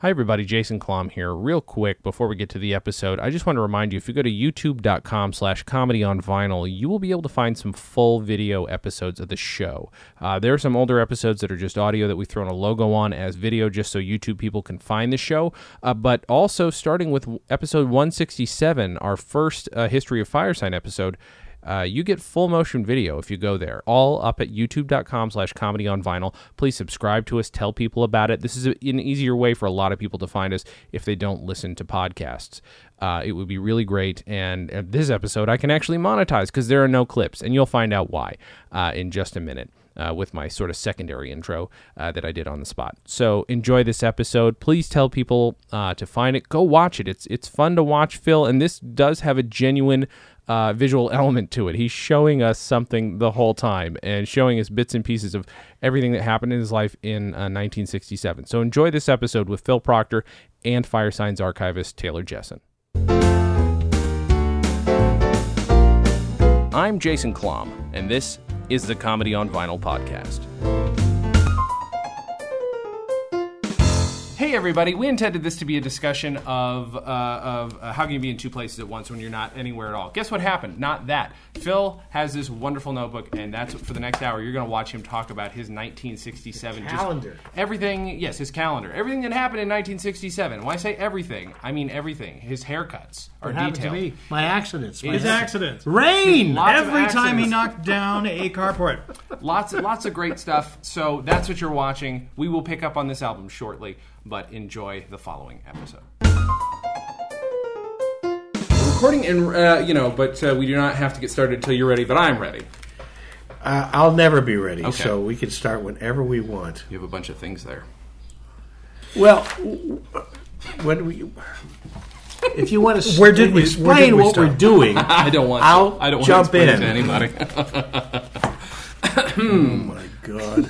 Hi, everybody. Jason Klamm here. Real quick, before we get to the episode, I just want to remind you if you go to youtube.com slash comedy on vinyl, you will be able to find some full video episodes of the show. Uh, there are some older episodes that are just audio that we've thrown a logo on as video just so YouTube people can find the show. Uh, but also, starting with episode 167, our first uh, History of Firesign episode, uh, you get full motion video if you go there all up at youtube.com slash comedy on vinyl please subscribe to us tell people about it this is an easier way for a lot of people to find us if they don't listen to podcasts uh, it would be really great and uh, this episode i can actually monetize because there are no clips and you'll find out why uh, in just a minute uh, with my sort of secondary intro uh, that I did on the spot. So enjoy this episode. Please tell people uh, to find it. Go watch it. It's it's fun to watch, Phil, and this does have a genuine uh, visual element to it. He's showing us something the whole time and showing us bits and pieces of everything that happened in his life in uh, 1967. So enjoy this episode with Phil Proctor and Firesign's archivist Taylor Jessen. I'm Jason Klamm, and this is the Comedy on Vinyl podcast. Hey everybody! We intended this to be a discussion of uh, of uh, how can you be in two places at once when you're not anywhere at all. Guess what happened? Not that. Phil has this wonderful notebook, and that's for the next hour. You're going to watch him talk about his 1967 just Calendar. everything. Yes, his calendar. Everything that happened in 1967. When I say everything, I mean everything. His haircuts are What happened to detailed. me? My accidents. My His accidents. Rain. Lots of Every time he knocked down a carport. lots lots of great stuff. So that's what you're watching. We will pick up on this album shortly, but enjoy the following episode. We're recording, and uh, you know, but uh, we do not have to get started until you're ready. But I'm ready. Uh, I'll never be ready, Okay. so we can start whenever we want. You have a bunch of things there. Well, when we, if you want to, Where did we- explain where did we what we're start? doing? I don't want. I'll to. I don't jump want to explain in. it to anybody. oh my God!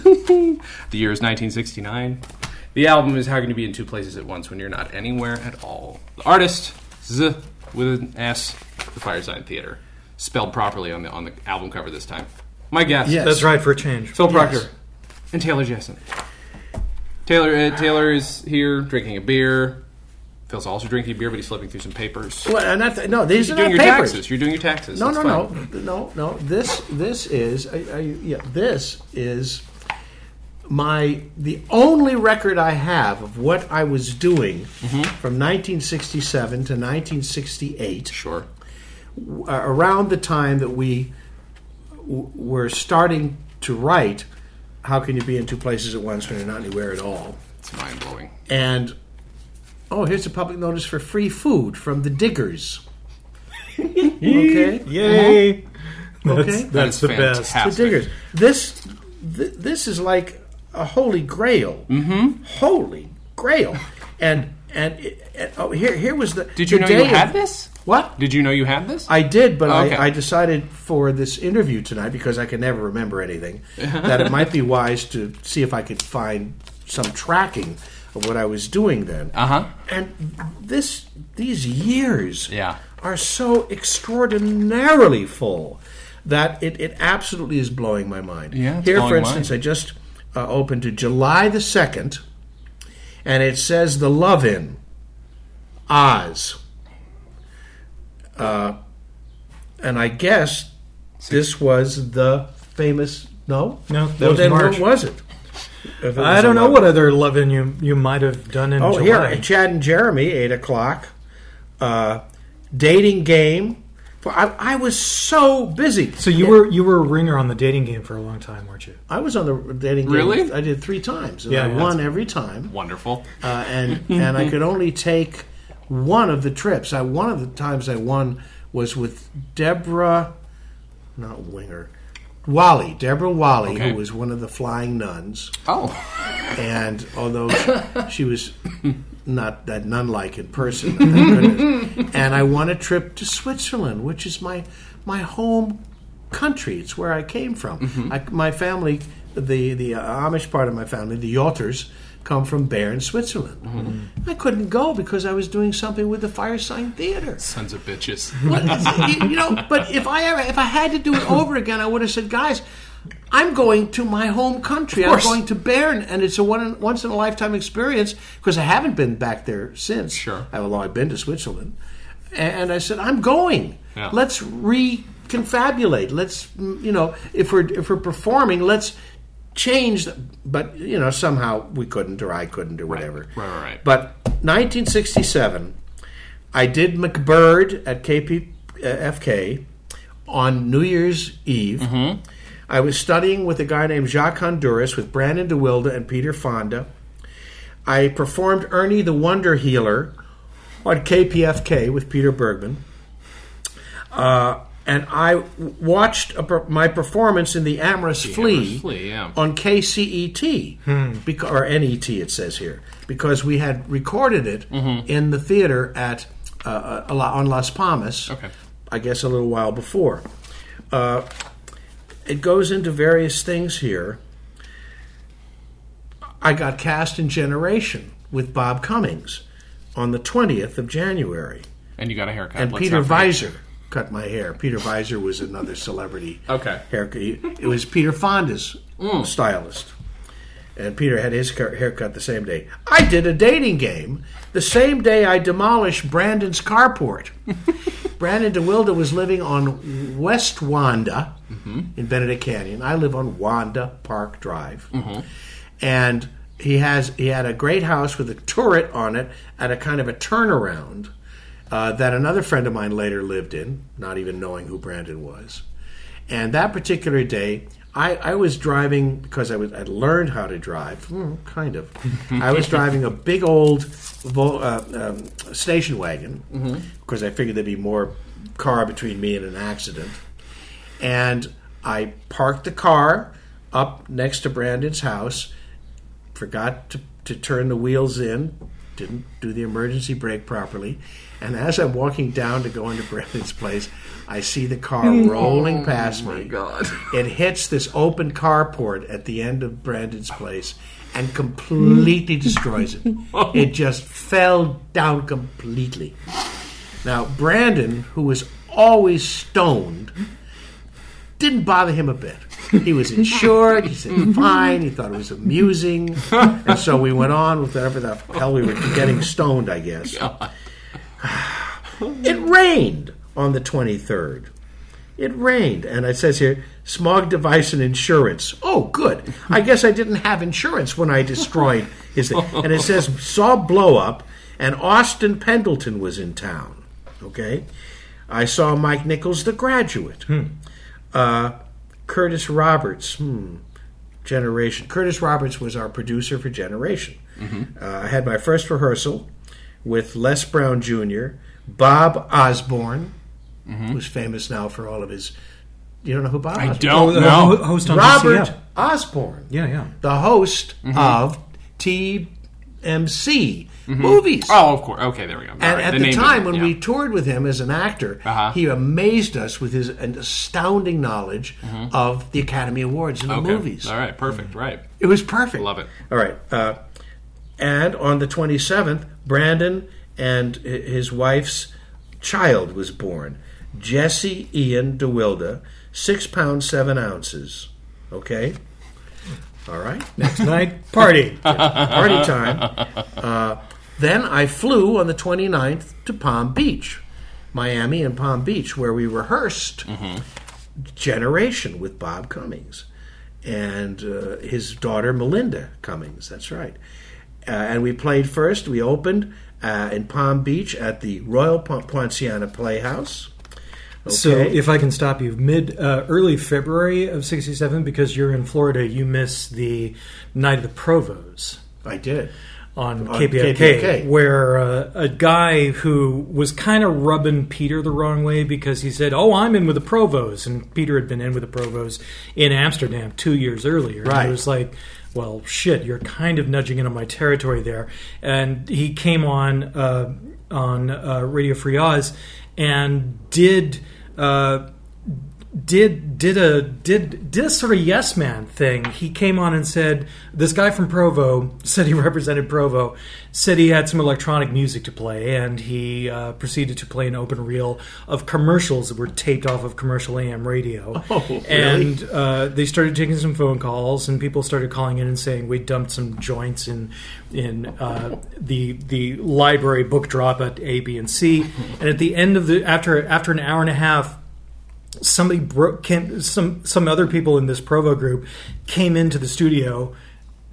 the year is 1969. The album is How Can You Be in Two Places at Once When You're Not Anywhere at All. The artist, Z with an S, the Firesign Theatre. Spelled properly on the on the album cover this time. My guess. Yes. That's right for a change. Phil Proctor and Taylor Jessen. Taylor uh, Taylor is here drinking a beer. Phil's also drinking a beer, but he's flipping through some papers. Well, and th- no, these You're are doing not your papers. taxes. You're doing your taxes. No, That's no, fine. no, no, no. This, this is, I, I, yeah, this is my the only record I have of what I was doing Mm-hmm. from 1967 to 1968. Sure. uh, around the time that we w- were starting to write how can you be in two places at once when you're not anywhere at all It's mind blowing. and oh here's a public notice for free food from the diggers okay Yay! That's, Okay. That that's is the best. the diggers this th- this is like a holy grail mm-hmm. holy grail and and, it, and oh here here was the Did you the know you had of- this? what Did you know you had this? I did, but Okay. I, I decided for this interview tonight because I can never remember anything that it might be wise to see if I could find some tracking of what I was doing then. Uh huh. And this these years Yeah. are so extraordinarily full that it, it absolutely is blowing my mind. Yeah, Here, for instance, mine. I just uh, opened to July the second, and it says the Love In, Oz. Uh, and I guess this was the famous. No, No, that Well, was then March. what was it? It I don't know what other loving you you might have done in Oh, July. here, Chad and Jeremy, eight o'clock. Uh, dating game. For I, I was so busy. so you were you were a ringer on the dating game for a long time, weren't you? I was on the dating game. Really? I did three times, and Yeah, I yeah, won every time. Wonderful. Uh, and and I could only take one of the trips. I one of the times I won was with Deborah, not Winger, Walley, Deborah Walley, Okay. who was one of the flying nuns. Oh. and although she was not that nun-like in person, and I want a trip to Switzerland, which is my my home country. It's where I came from. Mm-hmm. I, my family, the the Amish part of my family, the Yalters, come from Bern, Switzerland. Mm-hmm. I couldn't go because I was doing something with the Firesign Theatre. Sons of bitches. You, you know, but if I ever, if I had to do it over again, I would have said, guys, I'm going to my home country. I'm going to Bern, and it's a one once in a lifetime experience because I haven't been back there since. Sure. although I've been to Switzerland, and I said I'm going. Yeah. Let's reconfabulate. Let's mm, you know if we're if we're performing, let's change. The, but you know somehow we couldn't, or I couldn't, or whatever. Right, right, right. But 1967, I did MacBird at KPFK on New Year's Eve. Mm-hmm. I was studying with a guy named Jacques Honduras with Brandon DeWilde and Peter Fonda. I performed Ernie the Wonder Healer on KPFK with Peter Bergman. Uh, and I watched a, my performance in the Amorous Flea, Amorous Flea, yeah. on KCET, beca- or NET it says here, because we had recorded it Mm-hmm. in the theater at uh, uh, on Las Palmas. Okay. I guess a little while before. Uh, it goes into various things here. I got cast in Generation with Bob Cummings on the 20th of January. And you got a haircut. And Let's Peter. Visor cut my hair. Peter Visor was another celebrity Okay. haircut. It was Peter Fonda's mm. stylist. And Peter had his haircut the same day. I did a dating game the same day I demolished Brandon's carport. Brandon DeWilde was living on West Wanda in Benedict Canyon. I live on Wanda Park Drive. And he has he had a great house with a turret on it and a kind of a turnaround uh, that another friend of mine later lived in, not even knowing who Brandon was. And that particular day, I, I was driving because I was I'd learned how to drive, Hmm, kind of. I was driving a big old Vol, uh, um, station wagon because I figured there'd be more car between me and an accident. And I parked the car up next to Brandon's house, forgot to, to turn the wheels in, didn't do the emergency brake properly. And as I'm walking down to go into Brandon's place, I see the car mm. rolling oh past me. God. It hits this open carport at the end of Brandon's place and completely destroys it. It just fell down completely. Now, Brandon, who was always stoned, didn't bother him a bit. He was insured. He said mm-hmm. fine. He thought it was amusing, and so we went on with whatever the hell we were getting stoned. I guess it rained on the twenty third. It rained, and it says here smog device and insurance. Oh, good. I guess I didn't have insurance when I destroyed his thing. And it says saw blow up, and Austin Pendleton was in town. Okay, I saw Mike Nichols, The Graduate. Uh, Curtis Roberts. Hmm. Generation. Curtis Roberts was our producer for Generation. Uh, I had my first rehearsal with Les Brown Jr., Bob Osborne, who's famous now for all of his. You don't know who Bob I Osborne don't the know. ho- host on Robert DCF. Osborne, Yeah, yeah. the host of TMC movies. Oh, of course. Okay, there we go. And right, at the, name time when yeah. we toured with him as an actor, Uh-huh. he amazed us with his an astounding knowledge of the Academy Awards and the Mm-hmm. Movies. All right, perfect. Right. It was perfect. Love it. All right. Uh, and on the 27th, Brandon and his wife's child was born. Jesse Ian DeWilde, six pounds, seven ounces. Okay? All right. Next night, party. Party time. Uh, then I flew on the 29th to Palm Beach, Miami and Palm Beach, where we rehearsed Generation with Bob Cummings and uh, his daughter Melinda Cummings. That's right. Uh, and we played first. We opened uh, in Palm Beach at the Royal Poinciana Playhouse. So, if I can stop you, mid uh, early February of '67, because you're in Florida, you miss the Night of the Provos I did. on, On KPFK, KPFK. where uh, a guy who was kind of rubbing Peter the wrong way because he said, "Oh, I'm in with the Provos," and Peter had been in with the Provos in Amsterdam two years earlier. And Right. he was like, "Well, shit, you're kind of nudging into my territory there." And he came on uh, on uh, Radio Free Oz and did. Uh, did did a did did a sort of yes man thing. He came on and said this guy from Provo said he represented Provo, said he had some electronic music to play, and he uh, proceeded to play an open reel of commercials that were taped off of commercial AM radio. Oh, really? And uh, they started taking some phone calls, and people started calling in and saying we dumped some joints in in uh, the the library book drop at A, B, and C. And at the end of the after after an hour and a half somebody broke came, some some other people in this Provo group came into the studio,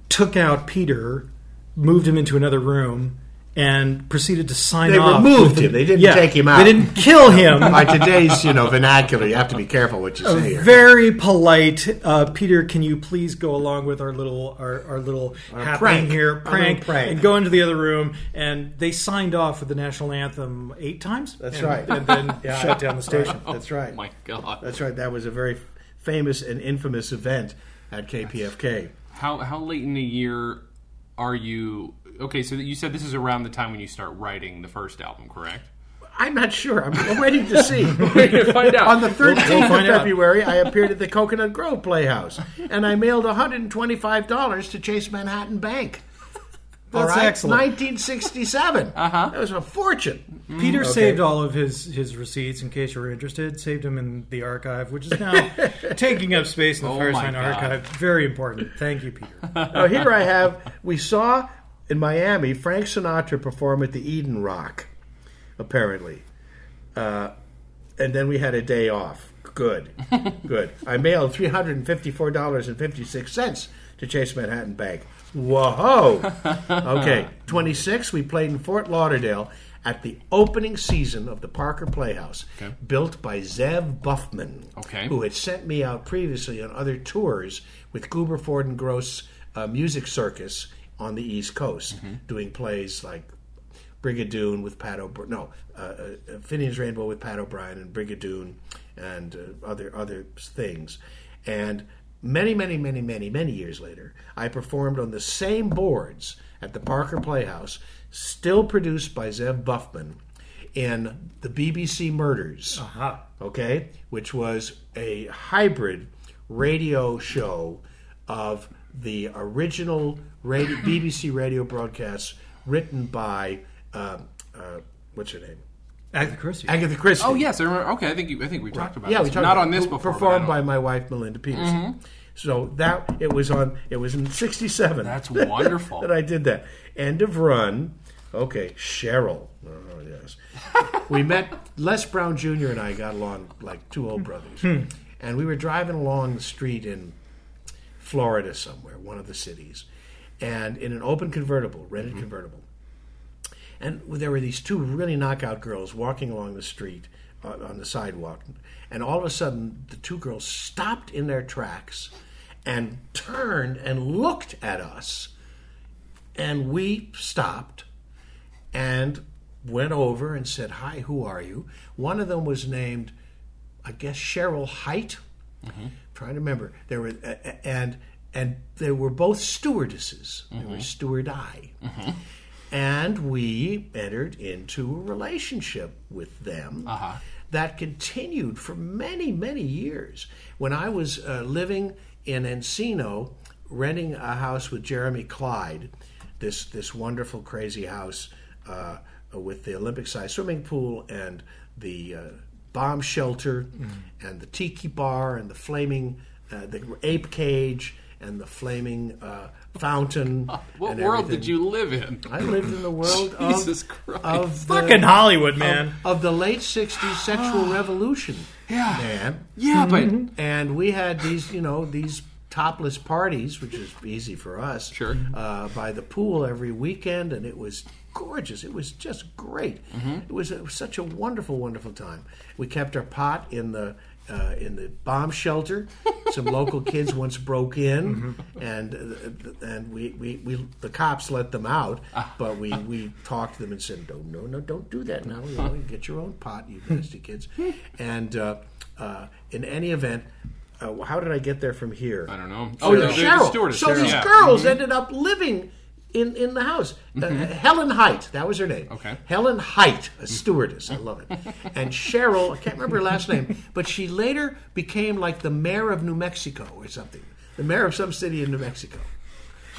took out Peter, moved him into another room, and proceeded to sign They off. removed the- him. They didn't yeah, take him out. They didn't kill him. By today's, you know, vernacular, you have to be careful what you say here. Very polite, uh, Peter. Can you please go along with our little our, our little happening prank. here, prank, prank. and go into the other room? And they signed off with the national anthem eight times. That's and- right. and then shut down the station. That's right. Oh my God. That's right. That was a very famous and infamous event at KPFK. How how late in the year are you? Okay, so you said this is around the time when you start writing the first album, correct? I'm not sure. I'm, I'm waiting to see. Find out. On the 13th we'll of find out. February, I appeared at the Coconut Grove Playhouse, and I mailed $125 to Chase Manhattan Bank. That's right? excellent. 1967. Uh-huh. That was a fortune. Peter saved all of his, his receipts in case you were interested. Saved them in the archive, which is now taking up space in the Oh Firesign archive. Very important. Thank you, Peter. Now, here I have, we saw in Miami Frank Sinatra performed at the Eden Rock, apparently. Uh, and then we had a day off. Good. Good. I mailed $354.56 to Chase Manhattan Bank. Whoa. Okay. 26, we played in Fort Lauderdale at the opening season of the Parker Playhouse, built by Zev Buffman, Okay. who had sent me out previously on other tours with Guber, Ford, and Gross uh, Music Circus on the East Coast, doing plays like Brigadoon with Pat O'Brien, no, uh, uh, Finian's Rainbow with Pat O'Brien and Brigadoon and uh, other other things. And many, many, many, many, many years later, I performed on the same boards at the Parker Playhouse, still produced by Zev Buffman, in the BBC Murders Aha. okay, which was a hybrid radio show of the original radio, BBC radio broadcasts written by uh, uh, what's her name, Agatha Christie. Agatha Christie. oh yes, I remember. Okay, I think you, I think we talked about yeah, this. we talked not about on this it. before. but Performed by my wife Melinda Peterson. So that it was on. It was in '67. That's wonderful. that I did that. End of run. Okay, Cheryl. Oh yes. we met Les Brown Jr. and I got along like two old brothers, and we were driving along the street in Florida somewhere, one of the cities, and in an open convertible, rented convertible. And there were these two really knockout girls walking along the street uh, on the sidewalk. And all of a sudden, the two girls stopped in their tracks and turned and looked at us. And we stopped and went over and said, Hi, who are you? One of them was named, I guess, Cheryl Height. Trying to remember. There were, and and they were both stewardesses. They were steward I and we entered into a relationship with them Uh-huh. that continued for many, many years. When I was uh, living in Encino, renting a house with Jeremy Clyde, this this wonderful, crazy house uh, with the Olympic-sized swimming pool and the uh, bomb shelter and the tiki bar and the flaming, uh, the ape cage and the flaming uh, fountain. What and world everything. did you live in? I lived in the world Jesus of, Christ. of the, Fucking Hollywood, man. of, of the late '60s sexual revolution, Yeah. man. Yeah, but And we had these, you know, these topless parties, which is easy for us. Sure. Uh, by the pool every weekend, and it was gorgeous. It was just great. It, was, it was such a wonderful, wonderful time. We kept our pot in the. Uh, in the bomb shelter, some local kids once broke in, and uh, and we, we, we the cops let them out, but we, we talked to them and said, no, no, no, don't do that now. You know, you get your own pot, you nasty kids. And uh, uh, in any event, uh, how did I get there from here? I don't know. Oh, the- yeah, the Cheryl. stewardess, so Cheryl. these Yeah. girls ended up living in, in the house. Uh, Helen Height, that was her name. Okay. Helen Height, a stewardess. I love it. And Cheryl, I can't remember her last name, but she later became like the mayor of New Mexico or something. The mayor of some city in New Mexico.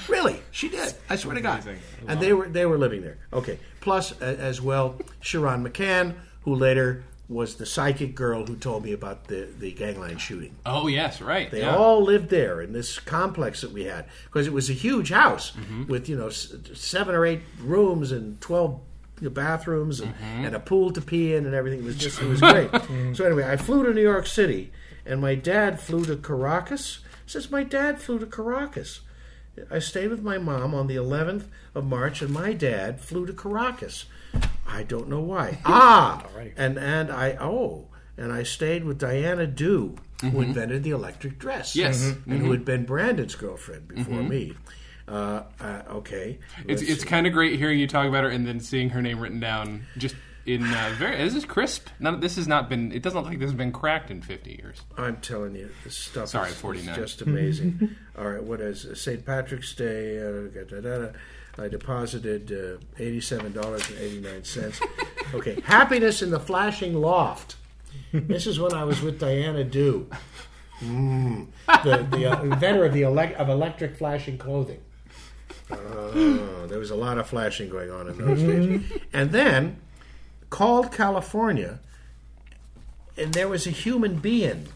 Really, she did. I swear to God. And they were they were living there. Okay. Plus, a- as well, Sharon McCann, who later was the psychic girl who told me about the the gangland shooting. Oh yes, right. They yeah. all lived there in this complex that we had because it was a huge house Mm-hmm. with you know s- seven or eight rooms and twelve you know, bathrooms and, Mm-hmm. and a pool to pee in and everything. It was just it was great. so anyway, I flew to New York City and my dad flew to Caracas. Says my dad flew to Caracas. I stayed with my mom on the 11th of March, and my dad flew to Caracas. I don't know why. Ah, and and I oh, and I stayed with Diana Dew, who invented the electric dress. Mm-hmm. Yes. Mm-hmm. and who had been Brandon's girlfriend before me. Uh, uh, okay, It's let's it's kind of great hearing you talk about her and then seeing her name written down just in uh, very. This is crisp. None, this has not been. It doesn't look like this has been cracked in fifty years. I'm telling you, this stuff Sorry, is, is 49. just amazing. All right, what is St. Patrick's Day? Uh, da, da, da. I deposited uh, eighty-seven dollars and eighty-nine cents. Okay, happiness in the flashing loft. This is when I was with Diana Dew, mm, the the uh, inventor of the elec of electric flashing clothing. Oh, there was a lot of flashing going on in those days. And then called California, and there was a human being.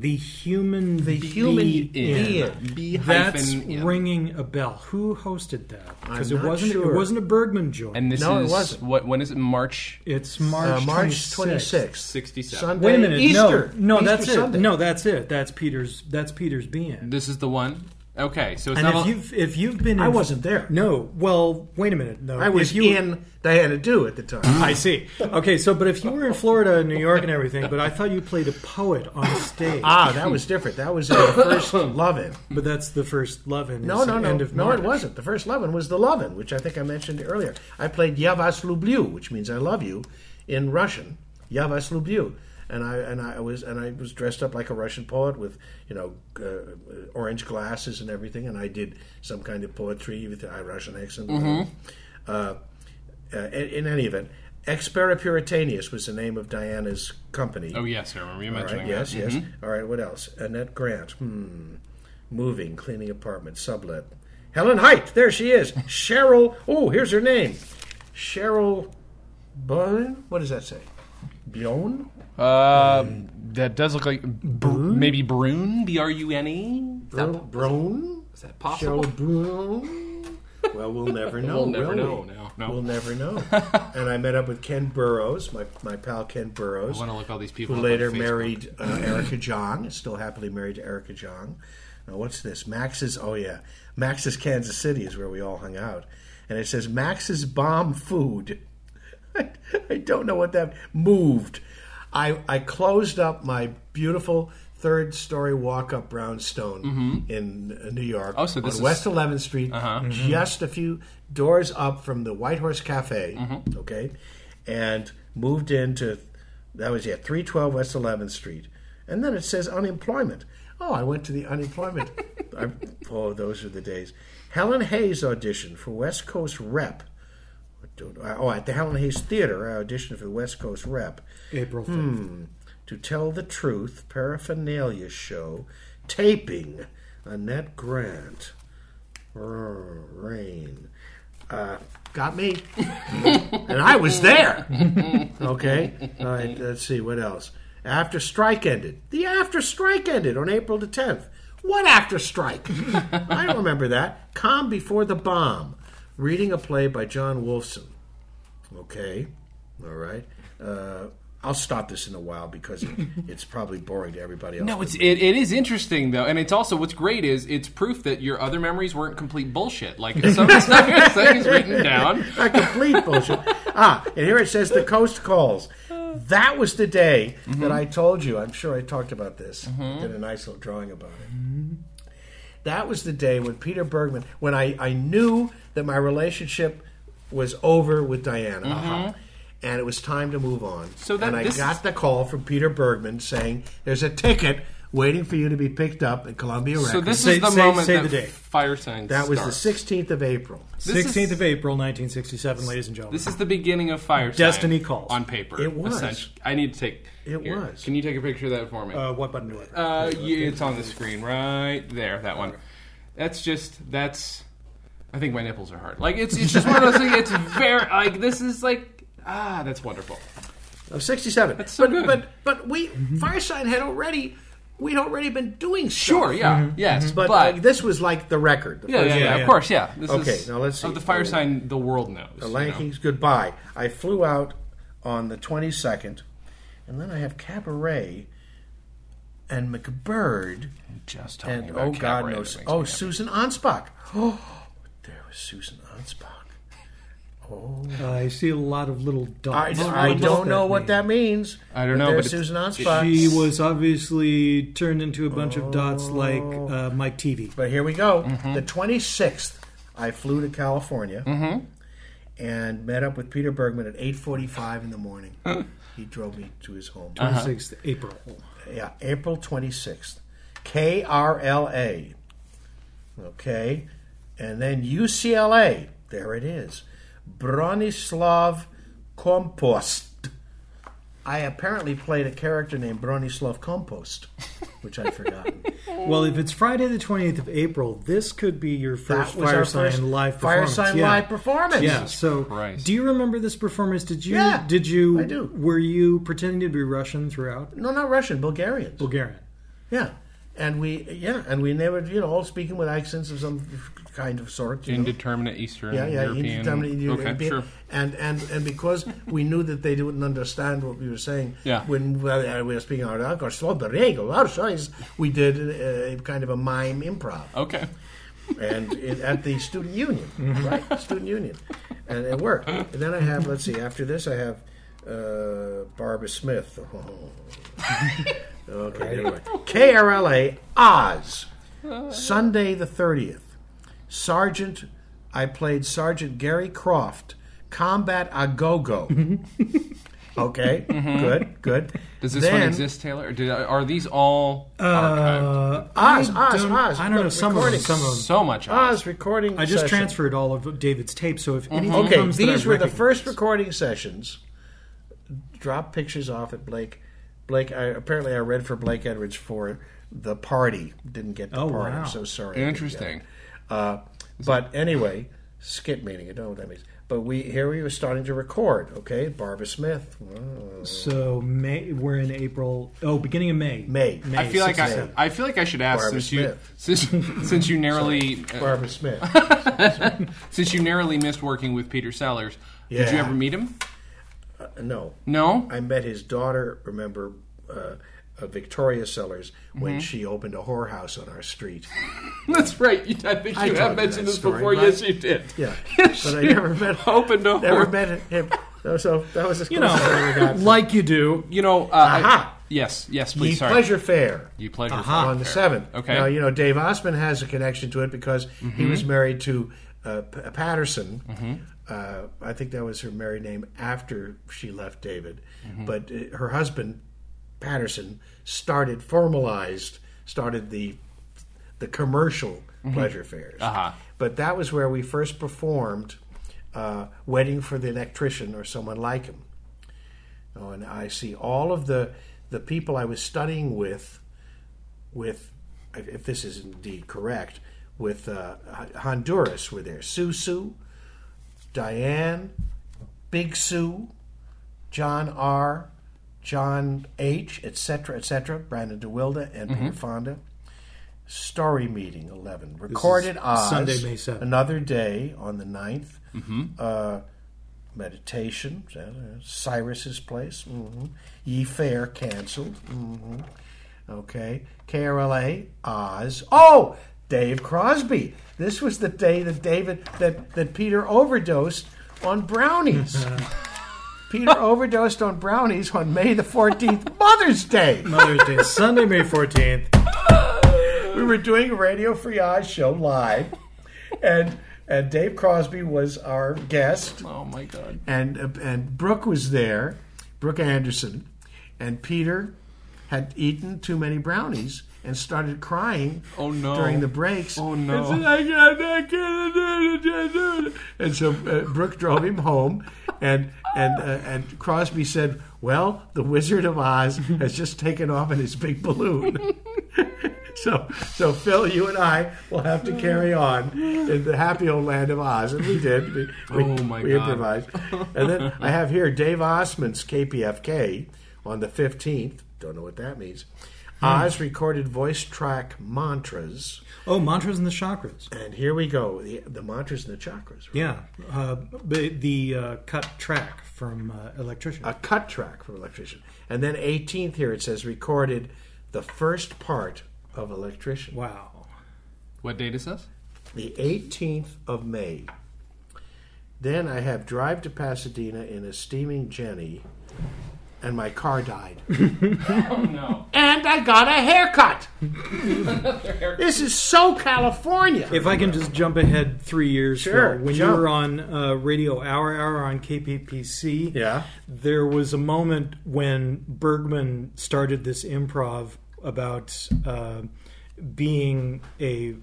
The human, The human being. being. B That's in. ringing a bell. Who hosted that? Because it wasn't. sure. It wasn't a Bergman joint. And this No, it is wasn't. what? When is it? March it's March Uh, March 26th. 26th. 67. Wait a minute. Easter. No, no, Easter that's Sunday. it. No, that's it. That's Peter's. That's Peter's being. This is the one. Okay, so it's And not. if a- you've if you've been, in, I wasn't there. No. Well, wait a minute. No, I was if you, in Diana Dew at the time. I see. Okay, so but if you were in Florida and New York and everything, but I thought you played a poet on stage. ah, that was different. That was the first Lovin'. But that's the first love in. No, no, no. End of No, March. it wasn't. The first Lovin' was the Lovin', which I think I mentioned earlier. I played Ya vas lublю, which means I love you, in Russian. Ya vas lublю. And I and I was and I was dressed up like a Russian poet with you know uh, orange glasses and everything, and I did some kind of poetry with a Russian accent. Uh, uh, in, in any event, Expera Puritanius was the name of Diana's company. oh yes, I remember you mentioning right, yes, yes. All right, what else? Annette Grant. Hmm. Moving, cleaning apartment, sublet. Helen Height. There she is. Cheryl. Oh, here's her name. Cheryl Bone. What does that say? Bjorn? Uh, that does look like br- maybe Brune, B R U N E. Brone? is that possible? Brune? Well, we'll never know. We'll never will know. we? No, no. We'll never know. and I met up with Ken Burrows, my, my pal Ken Burrows. I want to look all these people. who up on later Facebook. married uh, Erica Jong, is still happily married to Erica Jong. Now, what's this? Max's, oh yeah, Max's Kansas City is where we all hung out. And it says Max's Bomb Food. I, I don't know what that moved. I, I closed up my beautiful third story walk up brownstone in uh, New York Mm-hmm. Oh, so this on is- West 11th Street, Uh-huh. just a few doors up from the White Horse Cafe, Mm-hmm. okay, and moved into that was yeah 312 West 11th Street, and then it says unemployment. Oh, I went to the unemployment. I, oh, those are the days. Helen Hayes auditioned for West Coast Rep. What do- Oh, at the Helen Hayes Theater, I auditioned for the West Coast Rep. April fifth. Hmm. to tell the truth paraphernalia show taping annette grant. R- rain. Uh, got me. And i was there. Okay. All right let's see what else? After strike ended. The after strike ended on april the 10th what after strike? I don't remember that. Calm before the bomb reading a play by john wolfson Okay. All right. Uh, I'll stop this in a while because it, it's probably boring to everybody else. No, it's it, it is interesting though, and it's also what's great is it's proof that your other memories weren't complete bullshit. Like some stuff you're saying is written down. a complete bullshit. Ah, and here it says the coast calls. That was the day that I told you. I'm sure I talked about this. Did a nice little drawing about it. That was the day when Peter Bergman, when I, I knew that my relationship was over with Diana. Mm-hmm. Uh-huh. And it was time to move on. So that- and I this got is- the call from Peter Bergman saying, "There's a ticket waiting for you to be picked up at Columbia Records. So this Say- is the say- moment say that the date. fire signs. that was starts. the 16th of April. This is- 16th of April, 1967, ladies and gentlemen. This is the beginning of fire. Signs. Destiny calls. on paper. It was. essentially. I need to take. It here, was. Can you take a picture of that for me? uh, what button do I? Uh, yeah, it's on the screen right there. That one. That's just that's. I think my nipples are hard. Like it's it's just one of those things. It's very like this is like ah that's wonderful. Of 67. That's so but, good. but but we Firesign had already we'd already been doing stuff. Sure, yeah, yes, But, but, like, this was like the record. The yeah, yeah, first yeah, yeah, of course, yeah. This Okay, is now let's see. of the Firesign the world knows. The you know. Yankees, goodbye. I flew out on the 22nd, and then I have Cabaret and MacBird, Just tell me and about oh God Cabaret, knows, that makes oh me happy. Susan Anspach. Oh, there was Susan Anspach. Oh, I see a lot of little I, dots. I What does don't know what mean? that means. I don't know, There's but it's- Susan Anspach. She was obviously turned into a bunch of dots like uh, Mike TV. But here we go. Mm-hmm. The 26th, I flew to California Mm-hmm. and met up with Peter Bergman at 8:45 in the morning. He drove me to his home. Uh-huh. 26th April. Yeah, April 26th. KRLA. Okay. And then UCLA. There it is. Bronislav Kompost. I apparently played a character named Bronislav Kompost, which I'd forgotten. Well, if it's Friday the 28th of April, this could be your first was our Fire first Sign live Fire performance. Sign yeah. live performance. Yeah. So, Christ. do you remember this performance? Did you? Yeah, Did you? I do. Were you pretending to be Russian throughout? No, not Russian, Bulgarian. Bulgarian. Yeah, and we yeah, and we never you know all speaking with accents of some kind of sort. You know? Indeterminate Eastern Yeah, yeah, European. indeterminate okay, European. sure. And and and because we knew that they didn't understand what we were saying, Yeah. when uh, we were speaking our our we did a, a kind of a mime improv, Okay. and it, at the student union, right, student union, and it worked. And then I have, let's see, after this I have uh, Barbara Smith. okay, anyway, KRLA Oz, Sunday the thirtieth. Sergeant, I played Sergeant Gary Croft, Combat a Go Go. okay, good, good. Does this then, one exist, Taylor? Or did, are these all archived? Uh, Oz, I Oz, don't, Oz. I don't know some of them. recordings. Some of them. So much. Oz recording. I just session. transferred all of David's tapes, so if anything Okay, comes that these I were the recognize- first recording sessions. Drop pictures off at Blake. Blake. I, apparently, I read for Blake Edwards for the party. Didn't get the Oh, party. wow. I'm so sorry. I didn't get Interesting. Uh, but anyway, skip meeting. I don't know what that means. But we here we were starting to record. Okay, Barbara Smith. Oh, So May, we're in April. Oh, beginning of May. May. May I feel like I, 67. I feel like I should ask Barbara since you since, since you narrowly uh, Barbara Smith. since you narrowly missed working with Peter Sellers. Did you ever meet him? No, No. I met his daughter. Remember. Uh, uh, Victoria Sellers when Mm-hmm. she opened a whorehouse on our street. That's right. I think I you told have mentioned this story, before. right? Yes, you did. Yeah, Yes, but I never met. Opened a Never whore. met him. So, that was as you close as I ever know, like you do. You know. Uh, I- Aha. yes. Yes. Ye Please. sorry. Pleasure Fair You pleasure. Aha. on the seventh. Okay. Now you know Dave Ossman has a connection to it because he Mm-hmm. was married to uh, P- Patterson. Mm-hmm. Uh, I think that was her married name after she left David. Mm-hmm. But her husband Patterson started formalized started the the commercial pleasure fairs. Mm-hmm. Uh-huh. But that was where we first performed uh, "Waiting for the Electrician" or someone like him. Oh, and I see all of the the people I was studying with, with if this is indeed correct, with uh, Honduras were there. Susu, Diane, Big Sue, John R, John H, etc., etc. Brandon DeWilde and Peter Fonda. Story meeting eleven recorded Oz Sunday, May 7th. another day on the 9th. Uh, meditation, uh, Cyrus's place. hmm Ye Fair canceled. hmm Okay, KRLA Oz. Oh, Dave Crosby. This was the day that David that that Peter overdosed on brownies. Peter overdosed on brownies on May the fourteenth, Mother's Day. Mother's Day, Sunday, May 14th. we were doing a Radio Free Oz show live, and and Dave Crosby was our guest. Oh my God. and and Brooke was there, Brooke Anderson, and Peter had eaten too many brownies and started crying Oh, no. during the breaks. Oh, no. And said, I can't, I can't I can't. And so uh, Brooke drove him home, and and uh, and Crosby said, "Well, the Wizard of Oz has just taken off in his big balloon." So, so Phil, you and I will have to carry on in the happy old land of Oz, and we did. We, we, Oh, my we God. improvised, and then I have here Dave Ossman's KPFK on the fifteenth. Don't know what that means. Oz recorded voice track mantras, Oh, mantras and the chakras. and here we go. The, the mantras and the chakras. Yeah, uh, the, the uh, cut track from uh, Electrician. A cut track from Electrician, and then eighteenth here it says recorded the first part of Electrician. wow. What date is this? the 18th of May. Then I have drive to Pasadena in a steaming Jenny, and my car died. Oh no. and I got a haircut. haircut. this is so California. If I can just jump ahead three years, Sure, Phil, when jump. you were on uh, Radio Hour Hour on KPPC, yeah. there was a moment when Bergman started this improv about uh, being a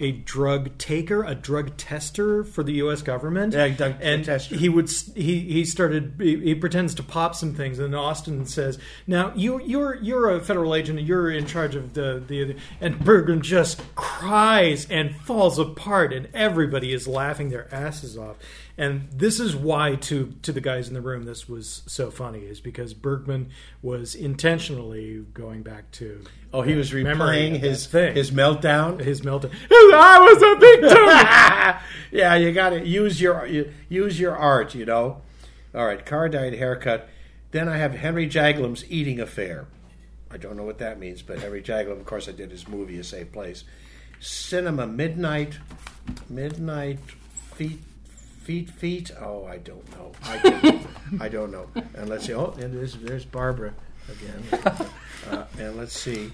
a drug taker, a drug tester for the U.S. government. Yeah, drug and tester. he would he he started he, he pretends to pop some things, and Austin says, "Now you you're you're a federal agent, and you're in charge of the the." And Bergman just cries and falls apart, and everybody is laughing their asses off. And this is why to to the guys in the room this was so funny is because Bergman was intentionally going back to Oh, he was replaying his thing. his meltdown. his meltdown. I was a victim. yeah, you got to use your use your art, you know. All right, car died, haircut. Then I have Henry Jaglom's eating affair. I don't know what that means, but Henry Jaglam, of course, I did his movie A Safe Place. Cinema Midnight, Midnight Feet, Feet, Feet. Oh, I don't know. I don't, I don't know. And let's see. Oh, and there's there's Barbara again. Uh, and let's see.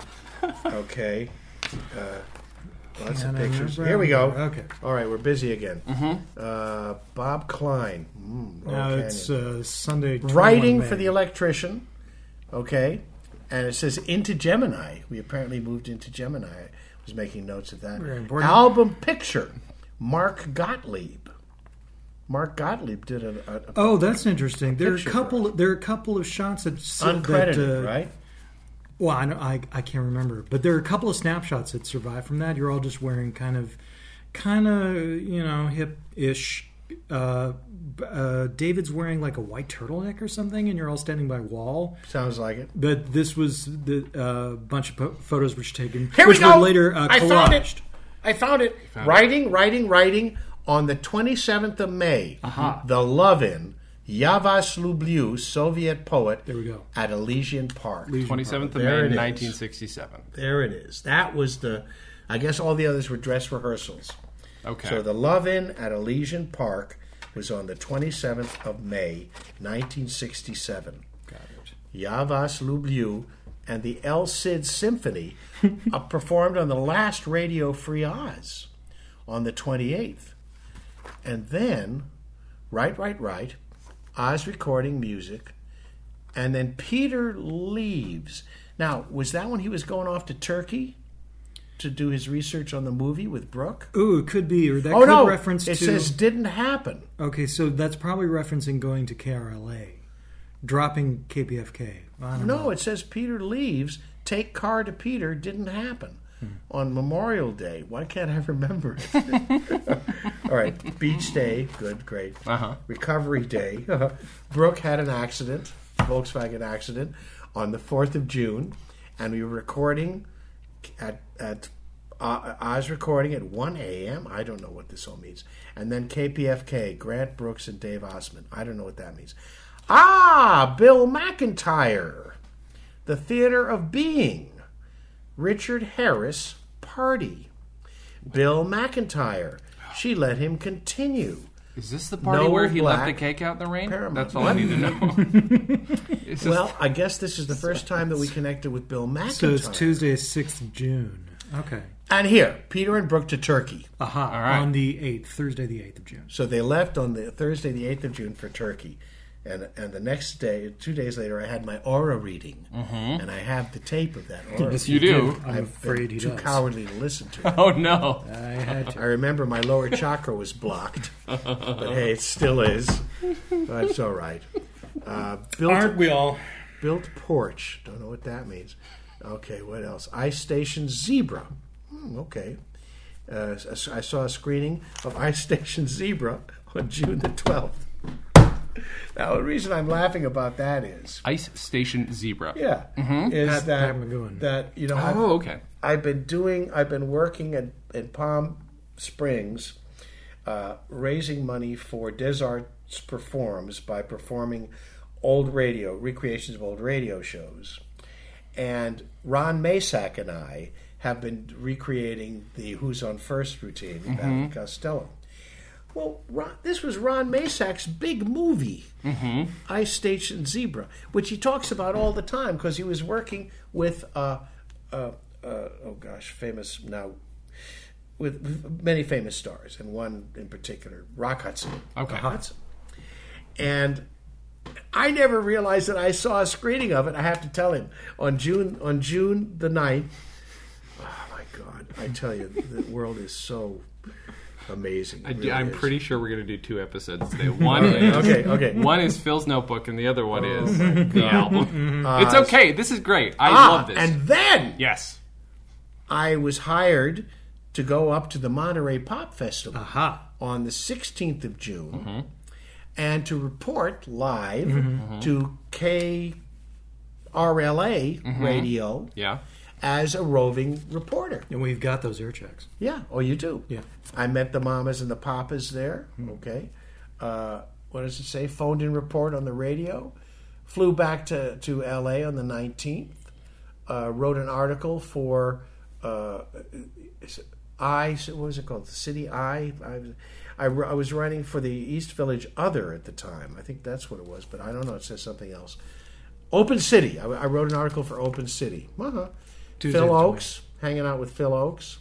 Okay. Uh, lots of Can't pictures. remember. Here we go. Okay. All right, we're busy again. Uh, Bob Klein. Mm, Laurel Now Canyon. it's uh, Sunday. 21 Writing May. for the electrician. Okay. And it says into Gemini. We apparently moved into Gemini. I was making notes of that. Very important. Album picture. Mark Gottlieb. Mark Gottlieb did a, a, a Oh, that's interesting. There are a Picture couple. There are a couple of shots that uncredited, that, uh, right? Well, I, know- I I can't remember, but there are a couple of snapshots that survive from that. You're all just wearing kind of, kind of you know hip ish. Uh, uh, David's wearing like a white turtleneck or something, and you're all standing by a wall. Sounds like it. But this was the uh, bunch of po- photos which were taken, Here which we go. were later uh, I found it. I found it. writing, writing, writing on the 27th of May. Uh-huh. The Lovin, Yavas Lubliu, Soviet poet. There we go. At Elysian Park. Twenty seventh of There May, it is. nineteen sixty seven. There it is. That was the. I guess all the others were dress rehearsals. Okay. So the Love In at Elysian Park was on the 27th of May, 1967. Got it. Yavas Lubliu and the El Cid Symphony uh, performed on the last Radio Free Oz on the 28th. And then, right, right, right, Oz recording music, and then Peter leaves. Now, was that when he was going off to Turkey to do his research on the movie with Brooke? Ooh, it could be, or that Oh could no! reference it to. says didn't happen. Okay, so that's probably referencing going to KRLA, dropping KPFK. Don't know. No, it says Peter leaves. Take car to Peter didn't happen on Memorial Day. Why can't I remember it? All right, Beach Day, good, great. Uh-huh. Recovery Day. Brooke had an accident, Volkswagen accident, on the fourth of June, and we were recording at at. Uh, I was recording at 1 a.m. I don't know what this all means. And then KPFK, Grant Brooks and Dave Ossman. I don't know what that means. Ah, Bill McIntyre. The Theater of Being. Richard Harris Party. Bill McIntyre. She let him continue. Is this the party No where he left the cake out in the rain? Paramount. That's all I need to know. Well, I guess this is the first time that we connected with Bill McIntyre. So it's Tuesday, 6th of June. Okay. And here, Peter and Brooke to Turkey. Aha. All right. On the 8th, Thursday, the 8th of June. So they left on the Thursday, the 8th of June for Turkey. And, and the next day, two days later, I had my aura reading, and I have the tape of that aura. Yes, You do? I'm I've been afraid he too does. cowardly to listen to. it. Oh no! I had I remember my lower chakra was blocked, but hey, it still is. That's all right. Uh, built, Aren't we all? built porch. Don't know what that means. Okay, what else? Ice Station Zebra. Hmm, okay. Uh, I saw a screening of Ice Station Zebra on June the 12th. Now, the reason I'm laughing about that is, Ice Station Zebra. yeah, is Pat- that Pat McGoohan. that you know I've- Oh, okay. I've been doing. I've been working in, in Palm Springs, uh, raising money for Des Arts Performs by performing old radio recreations of old radio shows, and Ron Masak and I have been recreating the Who's on First routine with Abbott Costello. Well, Ron, this was Ron Masak's big movie, Ice Station Zebra, which he talks about all the time because he was working with, uh, uh, uh, oh gosh, famous now, with, with many famous stars, and one in particular, Rock Hudson. Okay. Hudson. And I never realized that I saw a screening of it. I have to tell him on June on June the 9th. Oh my God! I tell you, the world is so amazing. I, am pretty sure we're going to do two episodes today. One is Okay, okay. one is Phil's notebook, and the other one is the album. Uh, it's okay. This is great. I ah, love this. And then yes. I was hired to go up to the Monterey Pop Festival Aha. on the 16th of June Mm-hmm. and to report live Mm-hmm. to KRLA Mm-hmm. radio Yeah. As a roving reporter. And we've got those air checks. Yeah. Oh, you do. Yeah. I met the mamas and the papas there. Hmm. Okay. Uh, what does it say? Phoned in report on the radio. Flew back to, to L.A. on the 19th. Uh, wrote an article for uh, I. What was it called? The City I. I, was- I, I was writing for the East Village Other at the time. I think that's what it was, but I don't know. It says something else. Open City. I, I wrote an article for Open City. Uh-huh. Phil to Oaks, hanging out with Phil Ochs.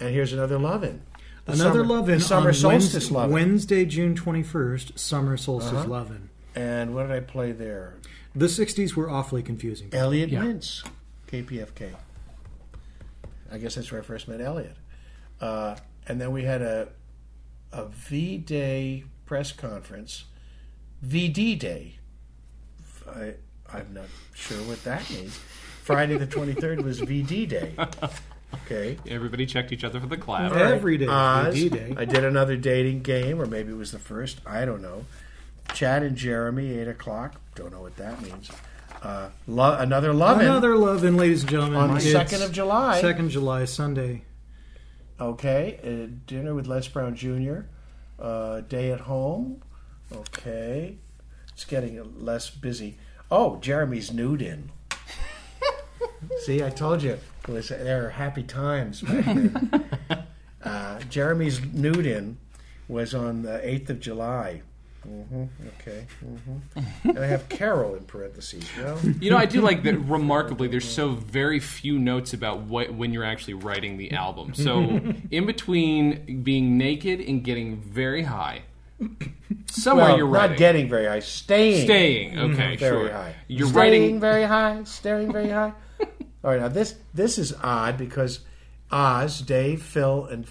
And here's another love-in. Another summer- love in summer solstice Wednesday, love-in. Wednesday, June 21st, summer solstice lovin'. And what did I play there? The 60s were awfully confusing. Elliot Yeah. Mintz, KPFK. I guess that's where I first met Elliot. Uh, and then we had a a V Day press conference, VD Day. I, I'm not sure what that means. Friday the 23rd was VD Day. Okay. Everybody checked each other for the clap. Every day, Oz. VD day. I did another dating game, or maybe it was the first. I don't know. Chad and Jeremy, eight o'clock. Don't know what that means. Uh, lo- another love Another lovin', ladies and gentlemen. On the It's 2nd of July. 2nd July, Sunday. Okay, uh, dinner with Les Brown Jr. Uh, day at home. Okay, it's getting less busy. Oh, Jeremy's nude in. See, I told you it was, there are happy times back then. uh, Jeremy's nude in was on the eighth of July. hmm okay. hmm And I have Carol in parentheses. You know? You know, I do like that. Remarkably, there's so very few notes about what when you're actually writing the album. So, in between being naked and getting very high, somewhere well, you're writing. not getting very high, staying. staying. Okay, very sure. high. You're Staying writing. very high, staring very high. All right, now this this is odd because Oz, Dave, Phil, and F-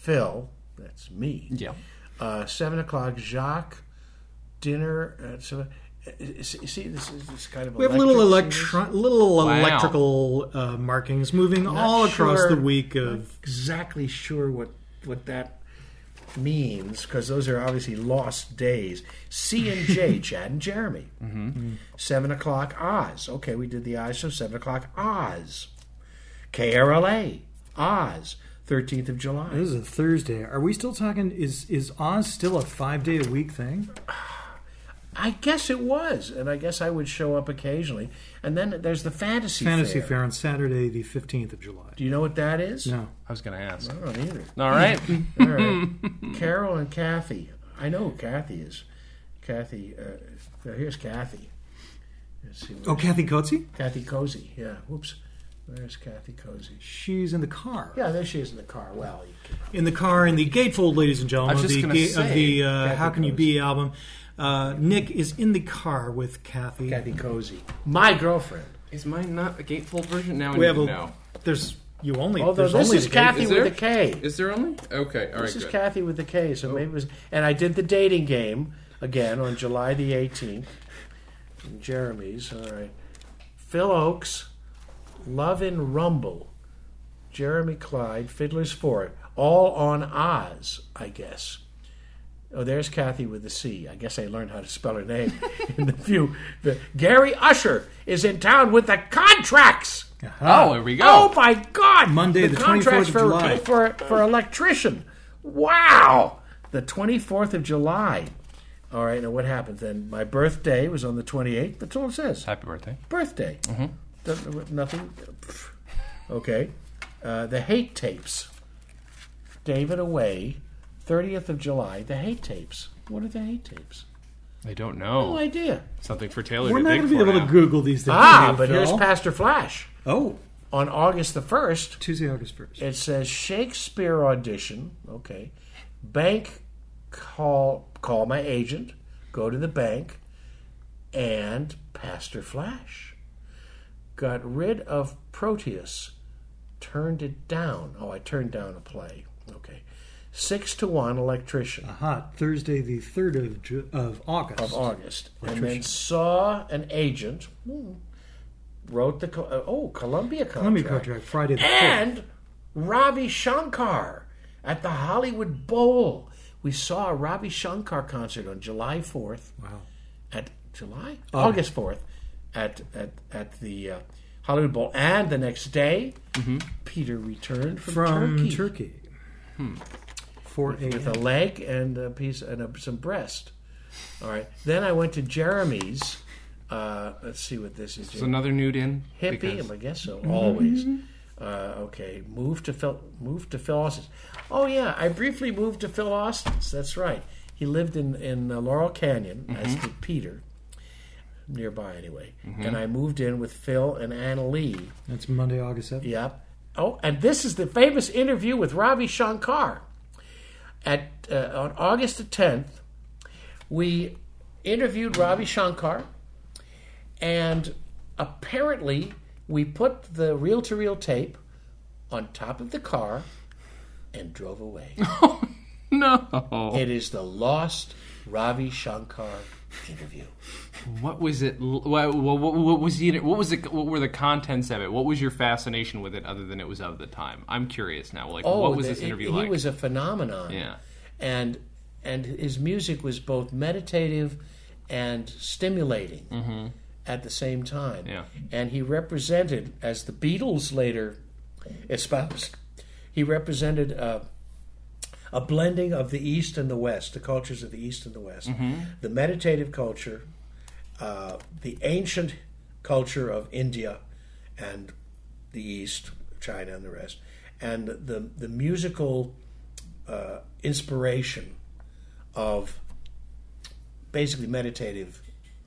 Phil. That's me. Yeah. Uh, Seven o'clock. Jacques, dinner. Uh, so, uh, see, see, this is this kind of. We have little electric scenes. electro- little Wow. electrical uh, markings moving all across sure- the week of not exactly sure what what that means because those are obviously lost days. C and J, Chad and Jeremy. Mm-hmm. Seven o'clock Oz. Okay, we did the Oz show. Seven o'clock Oz. KRLA Oz. Thirteenth of July. This is a Thursday. Are we still talking? Is is Oz still a five day a week thing? I guess it was, and I guess I would show up occasionally. And then there's the Fantasy Fantasy Fair. Fair on Saturday, the fifteenth of July. Do you know what that is? No, I was going to ask. I don't either. All right. All right. Carol and Kathy. I know who Kathy is. Kathy. Uh, well, here's Kathy. Let's see. oh, Kathy Coetzee. Kathy Cozy. Yeah. Whoops. There's Kathy Cozy. She's in the car. Yeah, there she is in the car. Well, you can, In the car in the gatefold, ladies and gentlemen, I was of just the, gonna of say, the uh, Kathy How Can You Be album. Uh, Nick is in the car with Kathy. Kathy Cozy, my girlfriend. Is mine not a gatefold version? Now I We need have to a. know. There's you only. Although there's this only is the Kathy Is with there? a K. Is there only? Okay, all right, This is good. Kathy with the K. So maybe it was, and I did the dating game again on July the 18th. in Jeremy's. All right. Phil Ochs, Love in Rumble, Jeremy Clyde, Fiddler's Fort, all on Oz, I guess. Oh, there's Kathy with the C. I guess I learned how to spell her name in the few. The, Gary Usher is in town with the contracts. Oh, here we go. Oh my God! Monday, the contracts 24th of for, July. for for electrician. Wow, the twenty fourth of July. All right, now what happens then? My birthday was on the twenty eighth. That's all it says. Happy birthday. Birthday. Doesn't- Nothing. Okay. Uh, the hate tapes. David away. Thirtieth of July. The hate tapes. What are the hate tapes? I don't know. No idea. Something for Taylor We're to not dig going to be for able now. to Google these things. Ah, today, but here's Pastor Flash Oh, on August the first. Tuesday, August first. It says Shakespeare audition. Okay. Bank call call my agent. Go to the bank. And Pastor Flash got rid of Proteus. Turned it down. Oh, I turned down a play. Okay. Six to one electrician Aha, Thursday, the third of Ju- of August. of August, and then saw an agent. hmm, Wrote the co- uh, oh Columbia contract. Columbia contract Friday the fifth. and Ravi Shankar at the Hollywood Bowl. We saw a Ravi Shankar concert on July 4th Wow. at July August 4th at at at the uh, Hollywood Bowl and the next day Peter returned from, From Turkey, Turkey. Four with a leg and a piece and a, some breast. All right. Then I went to Jeremy's. Uh, let's see what this is. Is another nude in? hippie. Because- I guess so. Always. Uh, okay. Moved to Phil. Moved to Phil Austin's. Oh yeah, I briefly moved to Phil Austin's. That's right. He lived in in uh, Laurel Canyon, as did Peter. Nearby, anyway. And I moved in with Phil and Anna Lee. That's Monday, August seventh. Yep. Oh, and this is the famous interview with Ravi Shankar. At uh, on August the tenth, we interviewed Ravi Shankar, and apparently we put the reel-to-reel tape on top of the car and drove away. No. it is the lost Ravi Shankar interview. What was it? What, what, what was the? What was it? What were the contents of it? What was your fascination with it, other than it was of the time? I'm curious now. Like, oh, what was the- this interview he like? He was a phenomenon. Yeah. and and his music was both meditative and stimulating at the same time. Yeah. and he represented, as the Beatles later espoused, he represented. Uh, a blending of the East and the West, the cultures of the East and the West, the meditative culture, uh, the ancient culture of India and the East, China and the rest, and the the musical uh, inspiration of basically meditative